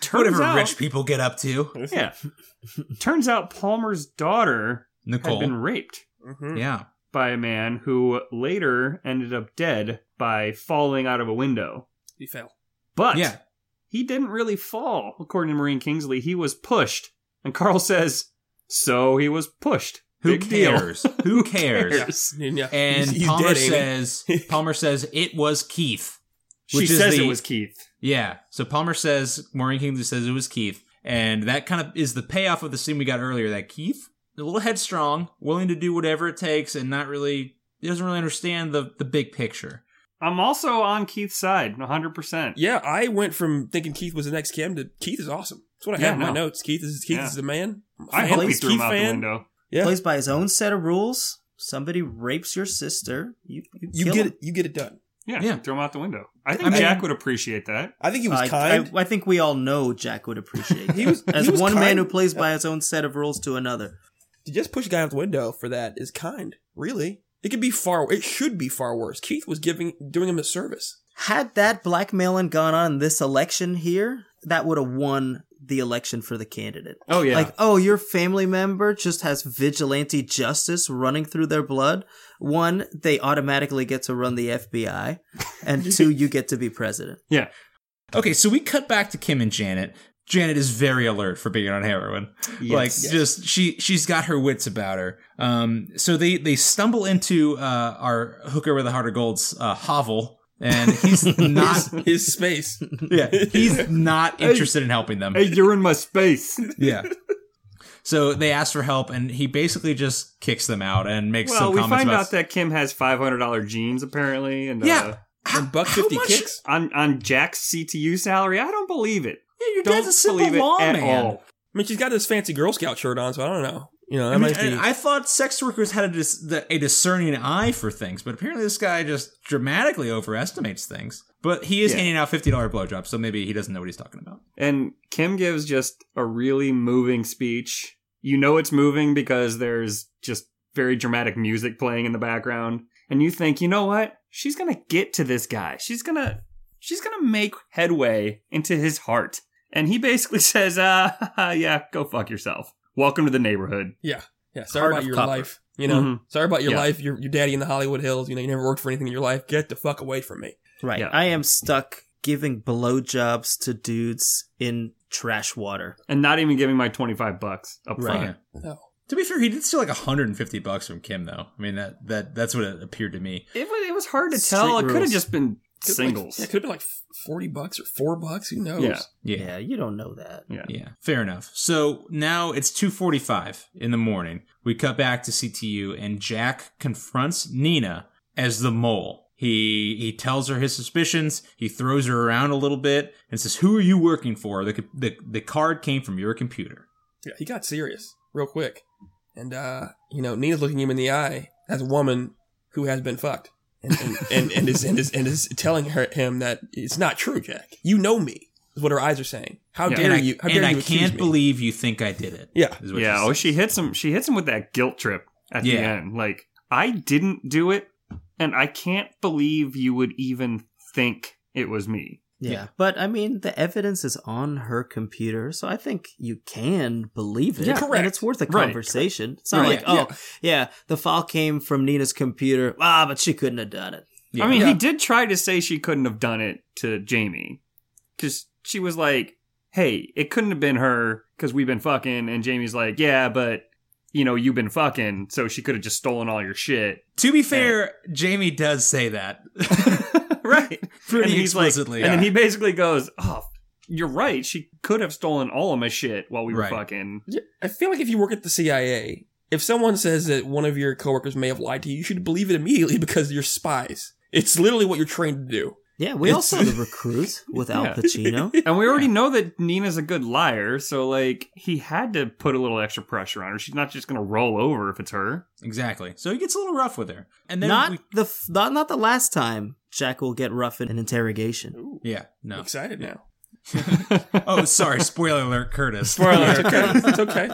turns Whatever out, rich people get up to. yeah. turns out Palmer's daughter Nicole. had been raped Mhm. yeah. by a man who later ended up dead by falling out of a window. He fell. But Yeah. he didn't really fall, according to Maureen Kingsley. He was pushed. And Carl says, so he was pushed. Who Big deal. cares? Who cares? Yeah. Yeah. And He's- he's Palmer dead, says Palmer says it was Keith. She Which is says the- it was Keith. Yeah. So Palmer says Maureen Kingsley says it was Keith, and that kind of is the payoff of the scene we got earlier. That Keith, a little headstrong, willing to do whatever it takes, and not really he doesn't really understand the the big picture. I'm also on Keith's side, 100%. Yeah, I went from thinking Keith was the next Kim to Keith is awesome. That's what I Yeah, have in my notes. Keith is Keith Yeah. is the man. I Fan. hope he Please, threw him Keith out the window. Yeah, Plays by his own set of rules. Somebody rapes your sister. You, you, you kill get him. it. You get it done. Yeah, Yeah. throw him out the window. I think I mean- Jack would appreciate that. I think he was I, kind. I, I think we all know Jack would appreciate. He was- as he was one man who plays by his own set of rules to another. To just push a guy out the window for that is kind. Really, it could be far. It should be far worse. Keith was giving doing him a service. Had that blackmailing gone on in this election here, that would have won the election for the candidate. Oh yeah. Like, oh, your family member just has vigilante justice running through their blood. One, they automatically get to run the FBI, and two, you get to be president. yeah. Okay, so we cut back to Kim and Janet. Janet is very alert for being on heroin. Like just she she's got her wits about her. Um so they they stumble into uh our hooker with a heart of gold's uh hovel and he's not His space. yeah, he's not interested in helping them. Hey, you're in my space. Yeah. So they ask for help and he basically just kicks them out and makes well, some we find out that Kim has five hundred dollar jeans apparently, and Yeah. uh, And buck fifty kicks. on on Jack's CTU salary. I don't believe it. Yeah, your Don't dad's a simple believe it lawman. at all. I mean, she's got this fancy Girl Scout shirt on, so I don't know. You know, I mean, be. I thought sex workers had a, dis- the- a discerning eye for things, but apparently this guy just dramatically overestimates things. But he is Yeah. handing out fifty dollar blowjobs, so maybe he doesn't know what he's talking about. And Kim gives just a really moving speech. You know it's moving because there's just very dramatic music playing in the background. And you think, you know what? She's gonna get to this guy. She's gonna she's gonna make headway into his heart. And he basically says, uh yeah, go fuck yourself. Welcome to the neighborhood. yeah, yeah. Sorry Heart about your copper. life. You know, Mhm. sorry about your Yeah. life. Your your daddy in the Hollywood Hills. You know, you never worked for anything in your life. Get the fuck away from me. Right. Yeah. I am stuck giving blowjobs to dudes in trash water. And not even giving my twenty five bucks up Right. front. No. To be fair, he did steal like 150 bucks from Kim, though. I mean, that that that's what it appeared to me. It was it was hard to Street tell. It could have just been Could've singles. Like, yeah, could have been like forty bucks or four bucks. Who knows? Yeah. Yeah, Yeah, you don't know that. yeah. yeah, fair enough. So now it's 2:45 in the morning. We cut back to CTU, and Jack confronts Nina as the mole. He he tells her his suspicions. He throws her around a little bit and says, "Who are you working for? The the the card came from your computer." Yeah, he got serious real quick. And, uh, you know, Nina's looking him in the eye as a woman who has been fucked. And, and, and, and, is, and, is, and is telling her, him that it's not true, Jack. You know me, is what her eyes are saying. How Yeah. dare and I, you? How and dare I you accuse can't me? believe you think I did it. Yeah. is what yeah, oh, says. she hits him. She hits him with that guilt trip at the end. Like, I didn't do it, and I can't believe you would even think it was me. Yeah. Yeah. But I mean, the evidence is on her computer, so I think you can believe it. Yeah, And correct. it's worth a Right. conversation. It's not Right. like, oh, yeah, the file came from Nina's computer. Ah, but she couldn't have done it. Yeah. I mean, Yeah. he did try to say she couldn't have done it to Jamie, because she was like, "Hey, it couldn't have been her because we've been fucking," and Jamie's like, "Yeah, but." You know, you've been fucking, so she could have just stolen all your shit. to be fair, Jamie does say that. right. Pretty and he's like- explicitly, and then he basically goes, "Oh, you're right. She could have stolen all of my shit while we were Right. fucking." I feel like if you work at the CIA, if someone says that one of your coworkers may have lied to you, you should believe it immediately because you're spies. It's literally what you're trained to do. Yeah, we It's- also the recruit with Al Yeah. Pacino. And we already know that Nina's a good liar, so like he had to put a little extra pressure on her. She's not just gonna roll over if it's her. exactly. So he gets a little rough with her, and then not we, the f- not, not the last time Jack will get rough in an interrogation. yeah, I'm no. excited now. Oh, sorry. Spoiler alert, Curtis. Spoiler It's okay. It's okay.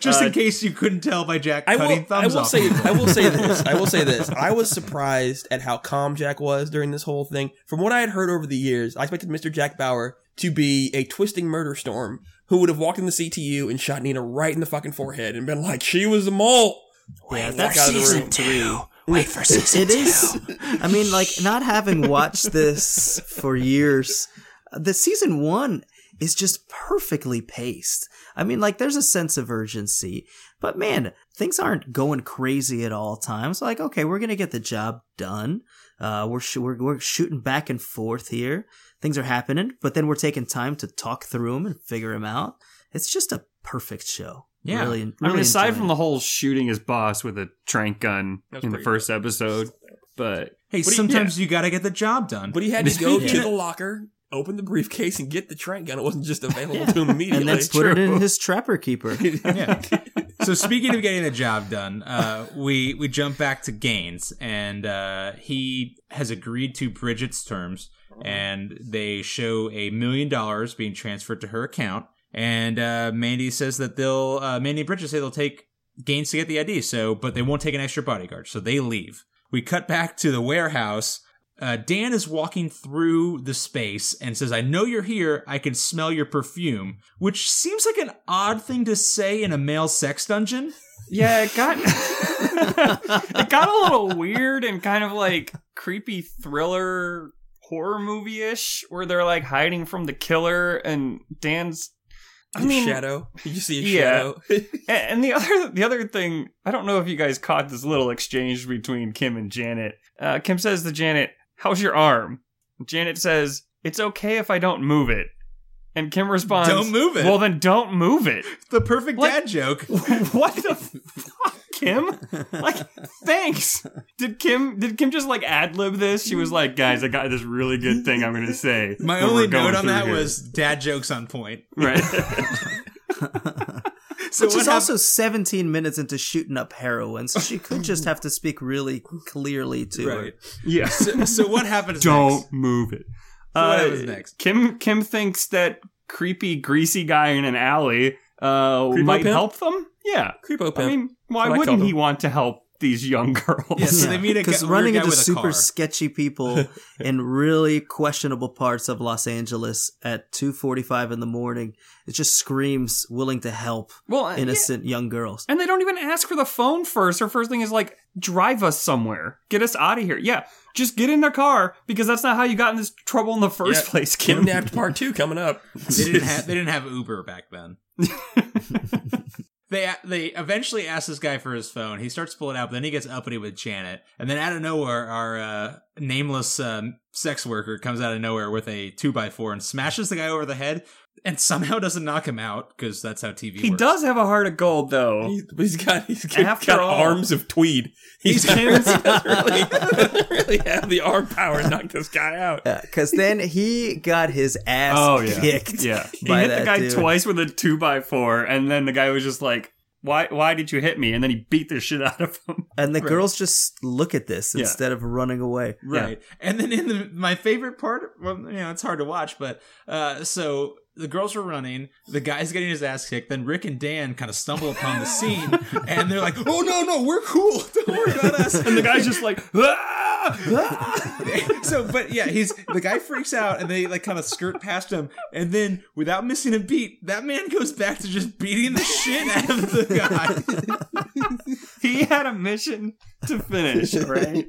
Just Uh, in case you couldn't tell by Jack I cutting will, I thumbs will off. say. I will say this. I will say this. I was surprised at how calm Jack was during this whole thing. From what I had heard over the years, I expected Mr. Jack Bauer to be a twisting murder storm who would have walked in the CTU and shot Nina right in the fucking forehead and been like, "She was the mole." Yeah, that's out of the season two. Wait for season It is. I mean, like not having watched this for years, the season one is just perfectly paced. I mean, like there's a sense of urgency, but man, things aren't going crazy at all times. Like, okay, we're gonna get the job done. Uh, we're sh- we're we're shooting back and forth here. Things are happening, but then we're taking time to talk through them and figure them out. It's just a perfect show. Yeah. really. I mean, aside enjoying from it. the whole shooting his boss with a trank gun in the pretty first episode, but hey, But he- sometimes you got to get the job done. But he had to go Yeah. to the locker, open the briefcase, and get the trank gun. It wasn't just available Yeah. to him immediately. and then put it in True. his trapper keeper. yeah. So speaking of getting the job done, uh, we we jump back to Gaines, and uh, he has agreed to Bridget's terms, and they show a million dollars being transferred to her account. And uh, Mandy says that they'll uh, Mandy and Bridget say they'll take Gaines to get the ID, so but they won't take an extra bodyguard, so they leave. We cut back to the warehouse. Uh, Dan is walking through the space and says, I know you're here. I can smell your perfume, which seems like an odd thing to say in a male sex dungeon. Yeah, it got it got a little weird and kind of like creepy thriller horror movie ish, where they're like hiding from the killer and Dan's. I mean, shadow. Did you see a Yeah. shadow? And the other the other thing, I don't know if you guys caught this little exchange between Kim and Janet. Uh, Kim says to Janet, "How's your arm?" Janet says, "It's okay if I don't move it." And Kim responds, Don't move it. Well, then don't move it. The perfect Like- dad joke. what the fuck, Kim? Like, thanks. Did Kim? Did Kim just like ad lib this? She was like, "Guys, I got this really good thing I'm gonna say." My only we're note on that here." was dad jokes on point. right. So Which what is hap- also 17 minutes into shooting up heroin, so she could just have to speak really clearly to her. right. yeah. So, so what happens don't next? move it. So what Uh, happens next? Kim Kim thinks that creepy greasy guy in an alley uh, Creepo might pimp? help them. Yeah, Creepo I mean, why what wouldn't he want to help these young girls? Yeah, so they meet Because guy, running into super car. sketchy people in really questionable parts of Los Angeles at 2:45 in the morning, it just screams willing to help Well, uh, innocent young girls. And they don't even ask for the phone first. Her first thing is like, drive us somewhere. Get us out of here. Yeah, just get in the car because that's not how you got in this trouble in the first Yeah. place, Kim. Kidnapped part two coming up. They didn't have they didn't have Uber back then. they they eventually ask this guy for his phone. He starts to pull it out, but then he gets uppity with Janet, and then out of nowhere, our uh, nameless um, sex worker comes out of nowhere with a two by four and smashes the guy over the head, and somehow doesn't knock him out because that's how TV. Works. He works. does have a heart of gold, though. He's, he's got he's got, got all- arms of tweed. He's, He's he doesn't really, doesn't really have the arm power to knock this guy out. Because then he got his ass Oh yeah, kicked. yeah. He hit that the guy dude. twice with a two by four, and then the guy was just like, "Why? Why did you hit me?" And then he beat the shit out of him. And the girls just look at this Yeah. instead of running away. Right. And then in the my favorite part, well, you know, it's hard to watch, but uh so the girls were running, the guy's getting his ass kicked, then Rick and Dan kind of stumble upon the scene and they're like, "Oh no, no, we're cool. Don't worry about us." And the guy's just like, "Ah!" Ah! so but yeah, he's the guy freaks out and they like kind of skirt past him and then without missing a beat, that man goes back to just beating the shit out of the guy. he had a mission to finish, right?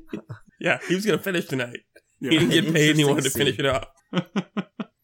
Yeah, he was gonna finish tonight. Yeah. He didn't get paid and he wanted to finish it off.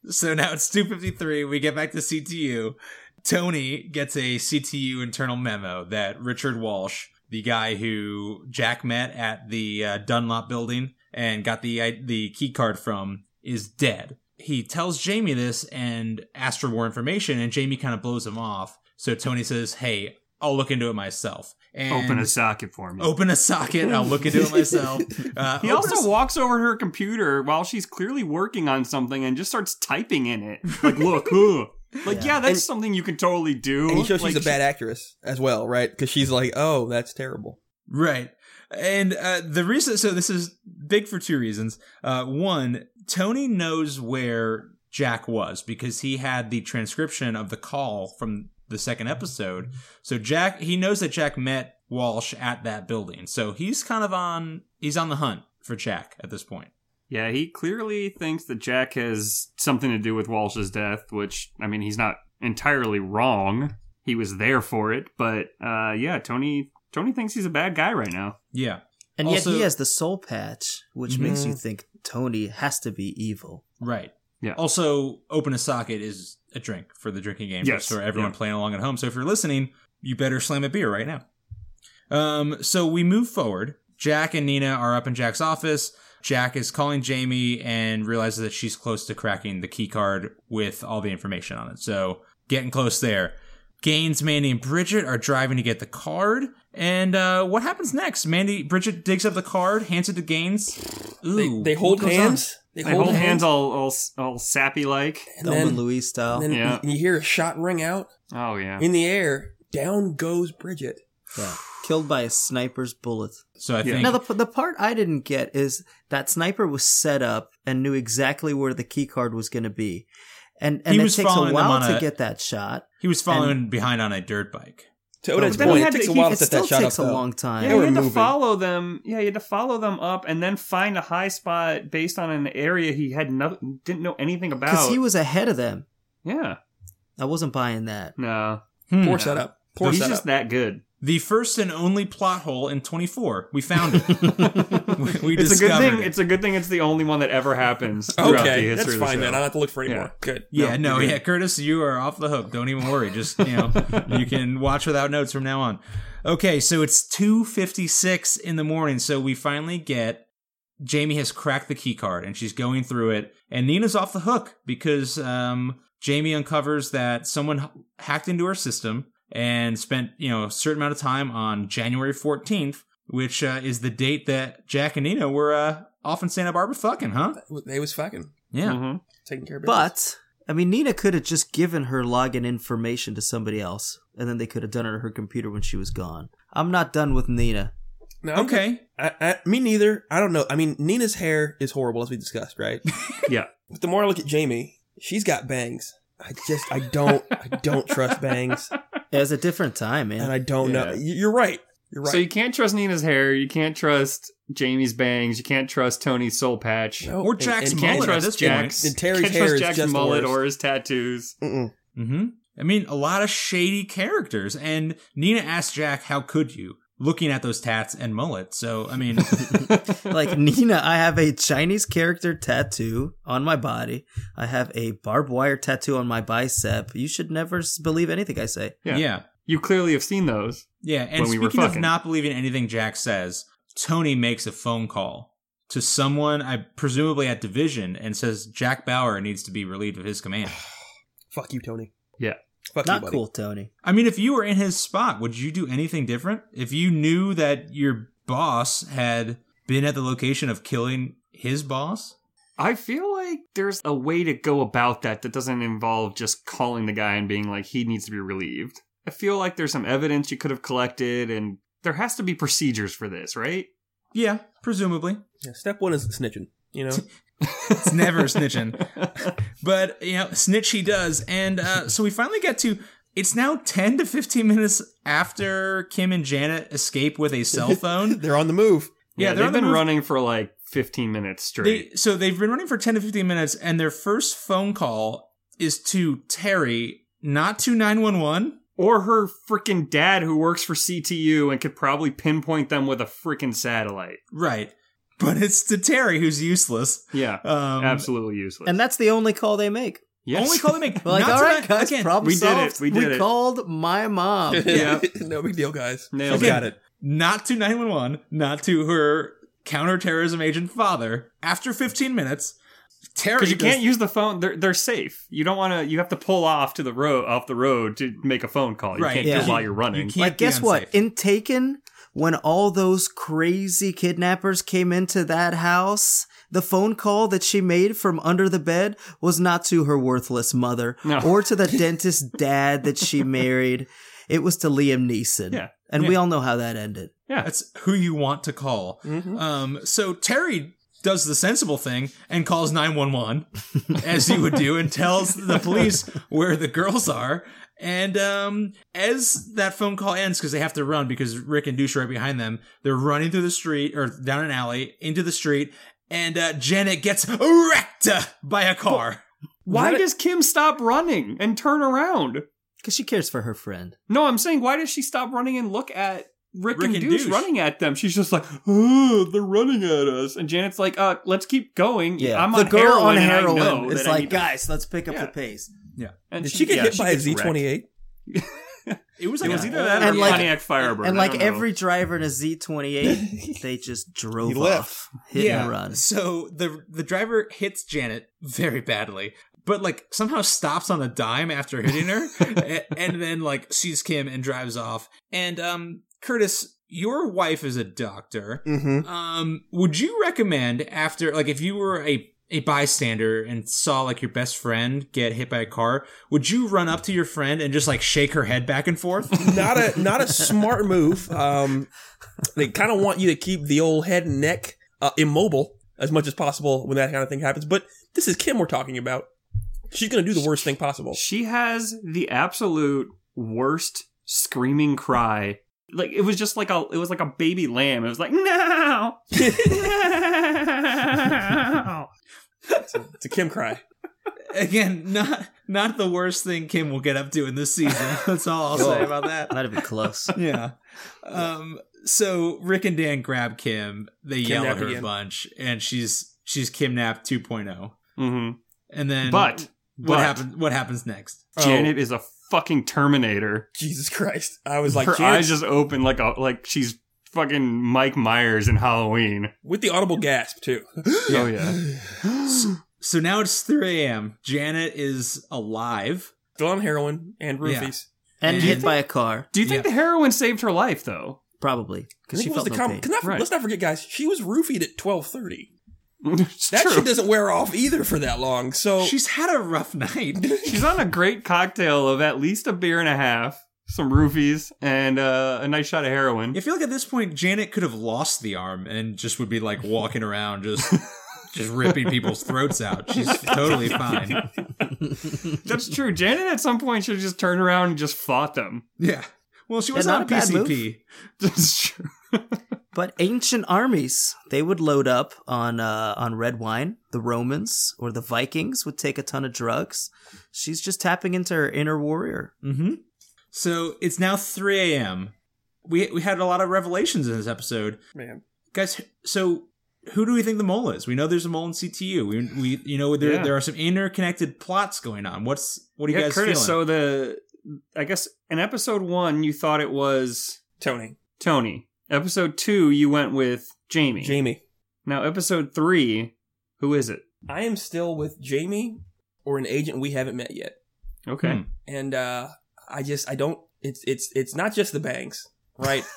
So now it's 253. We get back to CTU. Tony gets a CTU internal memo that Richard Walsh, the guy who Jack met at the uh, Dunlop building and got the uh, the key card from, is dead. He tells Jamie this and asks for more information, and Jamie kind of blows him off. So Tony says, "Hey, I'll look into it myself." And Open a socket for me. open a socket. I'll look into it myself. Uh, He open a also walks over her computer while she's clearly working on something and just starts typing in it. Like, look, huh. Like, yeah, Yeah. that's And- something you can totally do. And he shows like, she's a bad actress as well, right? Because she's like, "Oh, that's terrible." Right. And uh, the reason, so this is big for two reasons. Uh, one, Tony knows where Jack was because he had the transcription of the call from the second episode. So Jack, he knows that Jack met Walsh at that building. So he's kind of on, he's on the hunt for Jack at this point. Yeah, he clearly thinks that Jack has something to do with Walsh's death, which, I mean, he's not entirely wrong. He was there for it, but uh, yeah, Tony Tony thinks he's a bad guy right now. Yeah. And yet he has the soul patch, which makes Mhm. you think Tony has to be evil. Right. Yeah. Also, open a socket is a drink for the drinking game. Yes. For everyone Yeah. playing along at home. So if you're listening, you better slam a beer right now. Um, so we move forward. Jack and Nina are up in Jack's office. Jack is calling Jamie and realizes that she's close to cracking the key card with all the information on it. So getting close there. Gaines, Mandy, and Bridget are driving to get the card. And uh, what happens next? Mandy, Bridget digs up the card, hands it to Gaines. Ooh, They, they hold hands. They hold hands all all, all sappy like. and Thelma Louise style. and then Yeah. you hear a shot ring out Oh yeah. in the air. Down goes Bridget. yeah. Killed by a sniper's bullet. So I think Now, the, the part I didn't get is that sniper was set up and knew exactly where the key card was going to be. And, and He it was takes a while on to get that shot. he was following behind on a dirt bike. To Odette's But then point, had it takes to- a while he- to set that still shot takes up. a long time. Yeah, They you were had to follow them. Yeah, you had to follow them up and then find a high spot based on an area he had no didn't know anything about. Because he was ahead of them. yeah, I wasn't buying that. no, Hmm. Poor setup. Poor he's setup. just that good. The first and only plot hole in 24. We found it. we, It's a good thing. it. It's a good thing. It's the only one that ever happens. throughout the Okay, history that's of the fine then. I don't have to look for any Yeah. more. Good. Yeah, no, good. yeah, Curtis, you are off the hook. Don't even worry. Just you know, you can watch without notes from now on. Okay, so it's two fifty six in the morning. So we finally get Jamie has cracked the key card and she's going through it, and Nina's off the hook because um, Jamie uncovers that someone hacked into her system and spent you know a certain amount of time on January fourteenth, which uh, is the date that Jack and Nina were uh, off in Santa Barbara fucking, huh? They was fucking Yeah. Mhm. taking care of business. But I mean, Nina could have just given her login information to somebody else, and then they could have done it on her computer when she was gone. I'm not done with Nina. No, Okay. I, I, me neither. I don't know. I mean, Nina's hair is horrible, as we discussed, right? Yeah. But the more I look at Jamie, she's got bangs. I just, I don't, I don't trust bangs, It was a different time, man. and I don't know. Yeah. You- You're right. You're right. So you can't trust Nina's hair. You can't trust Jamie's bangs. You can't trust Tony's soul patch. No, Or and- Jack's and You can't mullet at trust Jack's. And Teri's can't hair trust is Jack's just mullet worst. or his tattoos. Mm-mm. hmm I mean, a lot of shady characters. And Nina asked Jack, "How could you?" Looking at those tats and mullet. So, I mean, like Nina, I have a Chinese character tattoo on my body. I have a barbed wire tattoo on my bicep. You should never believe anything I say. Yeah. yeah. You clearly have seen those. Yeah, and When we were speaking of not believing anything Jack says, Tony makes a phone call to someone, I presumably at Division, and says Jack Bauer needs to be relieved of his command. Fuck you, Tony. Yeah. Fuck you, Not buddy. cool, Tony. I mean, if you were in his spot, would you do anything different? If you knew that your boss had been at the location of killing his boss? I feel like there's a way to go about that that doesn't involve just calling the guy and being like, he needs to be relieved. I feel like there's some evidence you could have collected, and there has to be procedures for this, right? Yeah, presumably. Yeah, step one is snitching. You know, It's never snitching. But, you know, snitch he does. And uh, so we finally get to. It's now 10 to 15 minutes after Kim and Janet escape with a cell phone. they're on the move. Yeah, yeah, they're they've the been move. running for like 15 minutes straight. They, so they've been running for 10 to 15 minutes, and their first phone call is to Teri, not to 911. Or her freaking dad who works for CTU and could probably pinpoint them with a freaking satellite. Right. But it's to Teri, who's useless. Yeah, Um, absolutely useless. And that's the only call they make. yes. Only call they make. We're like, Not all to right, ni- guys, again, problem we did it. solved. We did it." called my mom. Yeah. no big deal, guys. Nailed She's it. got it. not to 911, not to her counterterrorism agent father. After 15 minutes, Teri Because you goes- can't use the phone; they're they're safe. You don't want to. You have to pull off to the road, off the road, to make a phone call. You Right, can't yeah. do it while you're running. You Like, be guess what? In Taken, when all those crazy kidnappers came into that house, the phone call that she made from under the bed was not to her worthless mother No. or to the dentist dad that she married. It was to Liam Neeson. Yeah. And we all know how that ended. yeah, That's who you want to call. Mm-hmm. Um, so Teri does the sensible thing and calls 911, as he would do, and tells the police where the girls are. And um, as that phone call ends, because they have to run because Rick and Douche are right behind them, they're running through the street or down an alley into the street, and uh, Janet gets wrecked by a car. why that a- does Kim stop running and turn around? Because she cares for her friend. No, I'm saying why does she stop running and look at Rick, Rick and, and Douche, Douche. running at them? She's just like, oh, they're running at us, and Janet's like, uh, let's keep going. Yeah, I'm the on girl heroin, on and I heroin know is that I like, need to-" guys, let's pick up Yeah. the pace. Yeah, and Did she get yeah, hit by a gets Z wrecked. twenty eight? It was It like was either that And or like- Pontiac Firebird. and like every driver in a Z28, they just drove off, hit and run. So the the driver hits Janet very badly, but like somehow stops on a dime after hitting her, a- and then like sees Kim and drives off. And um, Curtis, your wife is a doctor. Mm-hmm. Um, would you recommend after like if you were a a bystander and saw like your best friend get hit by a car, would you run up to your friend and just like shake her head back and forth? not a not a smart move. Um, they kind of want you to keep the old head and neck uh, immobile as much as possible when that kind of thing happens. But this is Kim we're talking about. She's gonna do the worst thing possible. She has the absolute worst screaming cry. Like it was just like a it was like a baby lamb. It was like no, no. It's a Kim cry. Again, not not the worst thing Kim will get up to in this season. That's all I'll say about that. Not even close. yeah. Um, so Rick and Dan grab Kim. They yell at her again. a bunch, and she's she's kidnapped 2.0. hmm And then But what but happens? What happens next? Janet is a fucking Terminator. Jesus Christ! I was like, Her Janet- eyes just open like a like she's fucking Mike Myers in Halloween. with the audible gasp too. Oh yeah. So now it's 3 a.m. Janet is alive. Still on heroin and roofies. And And- hit by a car, Do you think Yeah. the heroin saved her life though? probably because she was felt the no com- pain. 'cause not- Right. Let's not forget, guys. She was roofied at twelve thirty. It's That true. shit doesn't wear off either for that long. So She's had a rough night. She's on a great cocktail of at least a beer and a half, some roofies, and uh, a nice shot of heroin. I feel like at this point Janet could have lost the arm and just would be like walking around just just ripping people's throats out. She's totally fine. That's true. Janet at some point should have just turned around and just fought them. Yeah. Well, she was Yeah, on not bad move. PCP. That's true. But ancient armies, they would load up on uh, on red wine. The Romans or the Vikings would take a ton of drugs. She's just tapping into her inner warrior. Mm-hmm. So it's now 3 a.m. We we had a lot of revelations in this episode, man, guys. So who do we think the mole is? We know there's a mole in CTU. We we you know there Yeah. there are some interconnected plots going on. What's what do you yeah, guys Curtis. feeling? So the, I guess in episode one you thought it was Tony, Tony. Episode two you went with Jamie. Jamie. Now episode three, who is it? I am still with Jamie or an agent we haven't met yet, Okay. Hmm. and uh I just I don't. It's it's it's not just the bangs, right?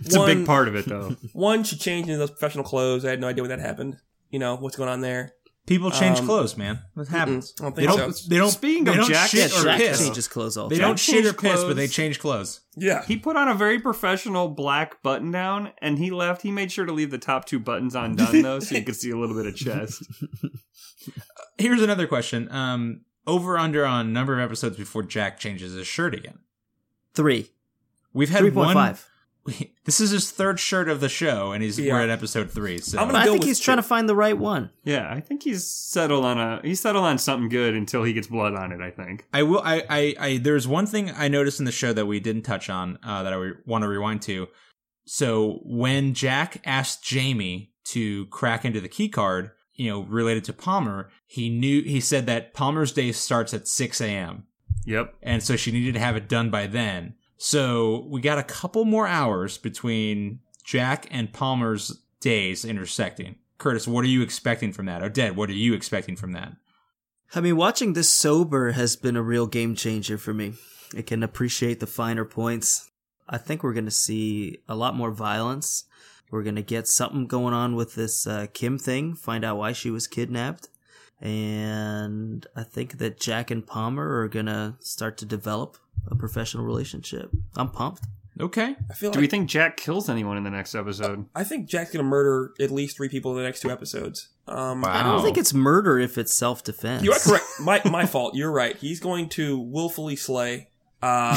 It's a big part of it though. One should change into those professional clothes. I had no idea when that happened. You know what's going on there. People change Um, clothes, man. What happens? I don't They don't. so. They don't. Speaking they of don't Jack- shit Yeah, or Jack piss. changes clothes all the They time. don't shit or changed piss, but they change clothes. Yeah, He put on a very professional black button down and he left. He made sure to leave the top two buttons undone though, so you could see a little bit of chest. Here's another question. Um, over under on number of episodes before Jack changes his shirt again. Three. We've had Three point one. five. This is his third shirt of the show, and he's Yeah. we're at episode three. So I'm gonna I go think with he's trying to find the right one. Yeah, I think he's settled on a he's settled on something good until he gets blood on it. I think. I will. I, I. I. There's one thing I noticed in the show that we didn't touch on uh, that I re- want to rewind to. So when Jack asked Jamie to crack into the key card, you know, related to Palmer, he knew he said that Palmer's day starts at 6 a.m. Yep. and so she needed to have it done by then. So we got a couple more hours between Jack and Palmer's days intersecting. Curtis, what are you expecting from that? Odette, what are you expecting from that? I mean, watching this sober has been a real game changer for me. I can appreciate the finer points. I think we're going to see a lot more violence. We're going to get something going on with this uh, Kim thing, find out why she was kidnapped. And I think that Jack and Palmer are going to start to develop a professional relationship. I'm pumped. Okay. I feel Do like we think Jack kills anyone in the next episode? I think Jack's gonna murder at least three people in the next two episodes. Um, Wow. I don't think it's murder if it's self defense. You are correct. My my fault. You're right. He's going to willfully slay. Uh,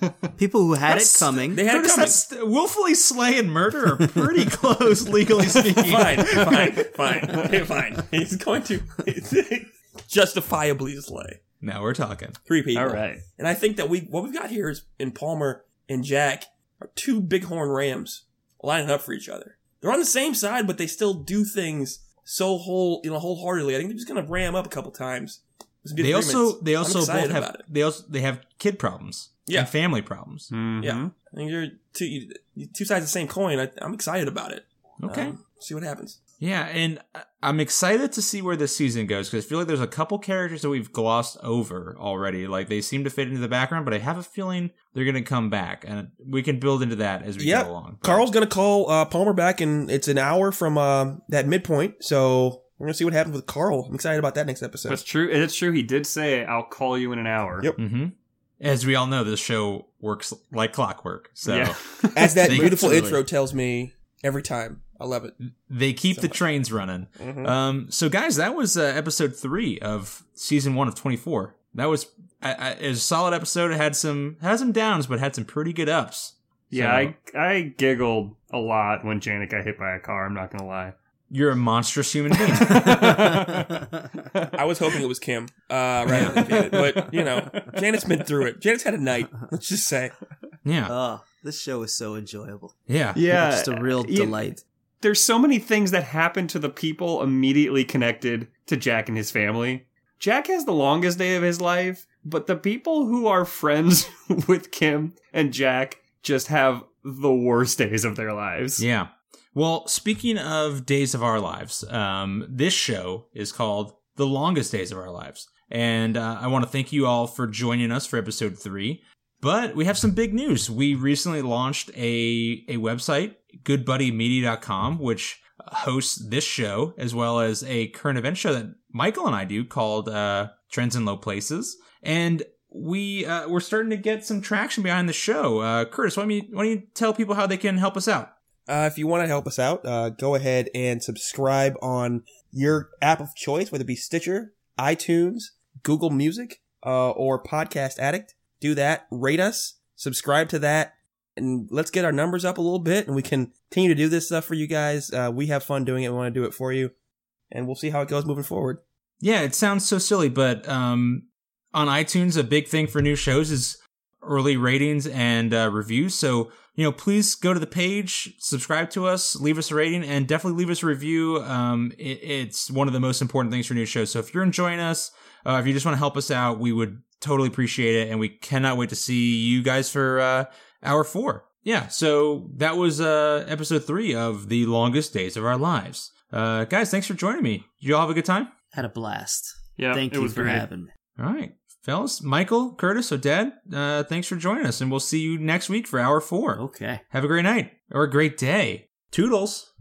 People who had it coming. they had it Curtis, coming. that's willfully slay and murder are pretty close, legally speaking. fine, fine, fine, okay, fine. He's going to justifiably slay Now we're talking. three people. All right. And I think that we what we've got here is in Palmer and Jack are two bighorn rams lining up for each other. They're on the same side, but they still do things so whole you know wholeheartedly. I think they're just gonna ram up a couple times. They also they also both have they also they have kid problems. Yeah. And family problems. Mhm. Yeah, I think you're two you- two sides of the same coin. I, I'm excited about it. Okay. Um, see what happens. Yeah, and I- I'm excited to see where this season goes because I feel like there's a couple characters that we've glossed over already. Like they seem to fit into the background, but I have a feeling they're going to come back, and we can build into that as we Yep. go along. But- Carl's gonna call uh, Palmer back, and it's an hour from uh, that midpoint. So we're gonna see what happens with Carl. I'm excited about that next episode. That's true. It's true. He did say, "I'll call you in an hour." Yep. Mm-hmm. As we all know, this show works like clockwork. So Yeah. As that They- beautiful intro tells me every time. I love it. they keep So the much. trains running. Mhm. Um, so guys, that was uh, episode three of season one of 24. that was I, I, it was a solid episode. It had some had some downs, but had some pretty good ups. Yeah, So, I I giggled a lot when Janet got hit by a car. I'm not gonna lie. you're a monstrous human being. I was hoping it was Kim, uh, rather than Janet, but you know, Janet's been through it. Janet's had a night. Let's just say. yeah, oh, this show is so enjoyable. yeah, Yeah, just a real you- delight. There's so many things that happen to the people immediately connected to Jack and his family. Jack has the longest day of his life, but the people who are friends with Kim and Jack just have the worst days of their lives. Yeah. Well, speaking of Days of Our Lives, um, this show is called The Longest Days of Our Lives. And uh, I want to thank you all for joining us for episode three. But we have some big news. We recently launched a, a website, goodbuddymedia.com, which hosts this show as well as a current event show that Michael and I do called uh, Trends in Low Places. And we uh, we're starting to get some traction behind the show. Uh, Curtis, why don't, you, why don't you tell people how they can help us out? Uh, if you want to help us out, uh, go ahead and subscribe on your app of choice, whether it be Stitcher, iTunes, Google Music, uh, or Podcast Addict. Do that. Rate us. Subscribe to that. And let's get our numbers up a little bit and we can continue to do this stuff for you guys. Uh, we have fun doing it. We want to do it for you. And we'll see how it goes moving forward. Yeah, it sounds so silly, but um, on iTunes, a big thing for new shows is early ratings and uh, reviews. So, you know, please go to the page, subscribe to us, leave us a rating, and definitely leave us a review. Um, it, it's one of the most important things for new shows. So if you're enjoying us, uh, if you just want to help us out, we would totally appreciate it. And we cannot wait to see you guys for uh, hour four. Yeah, so that was uh, episode three of The Longest Days of Our Lives. Uh, guys, thanks for joining me. Did you all have a good time? Had a blast. Yeah, Thank it you was for great. having me. All right, fellas, Michael, Curtis, Odette, uh, thanks for joining us, and we'll see you next week for hour four. Okay. Have a great night or a great day. Toodles.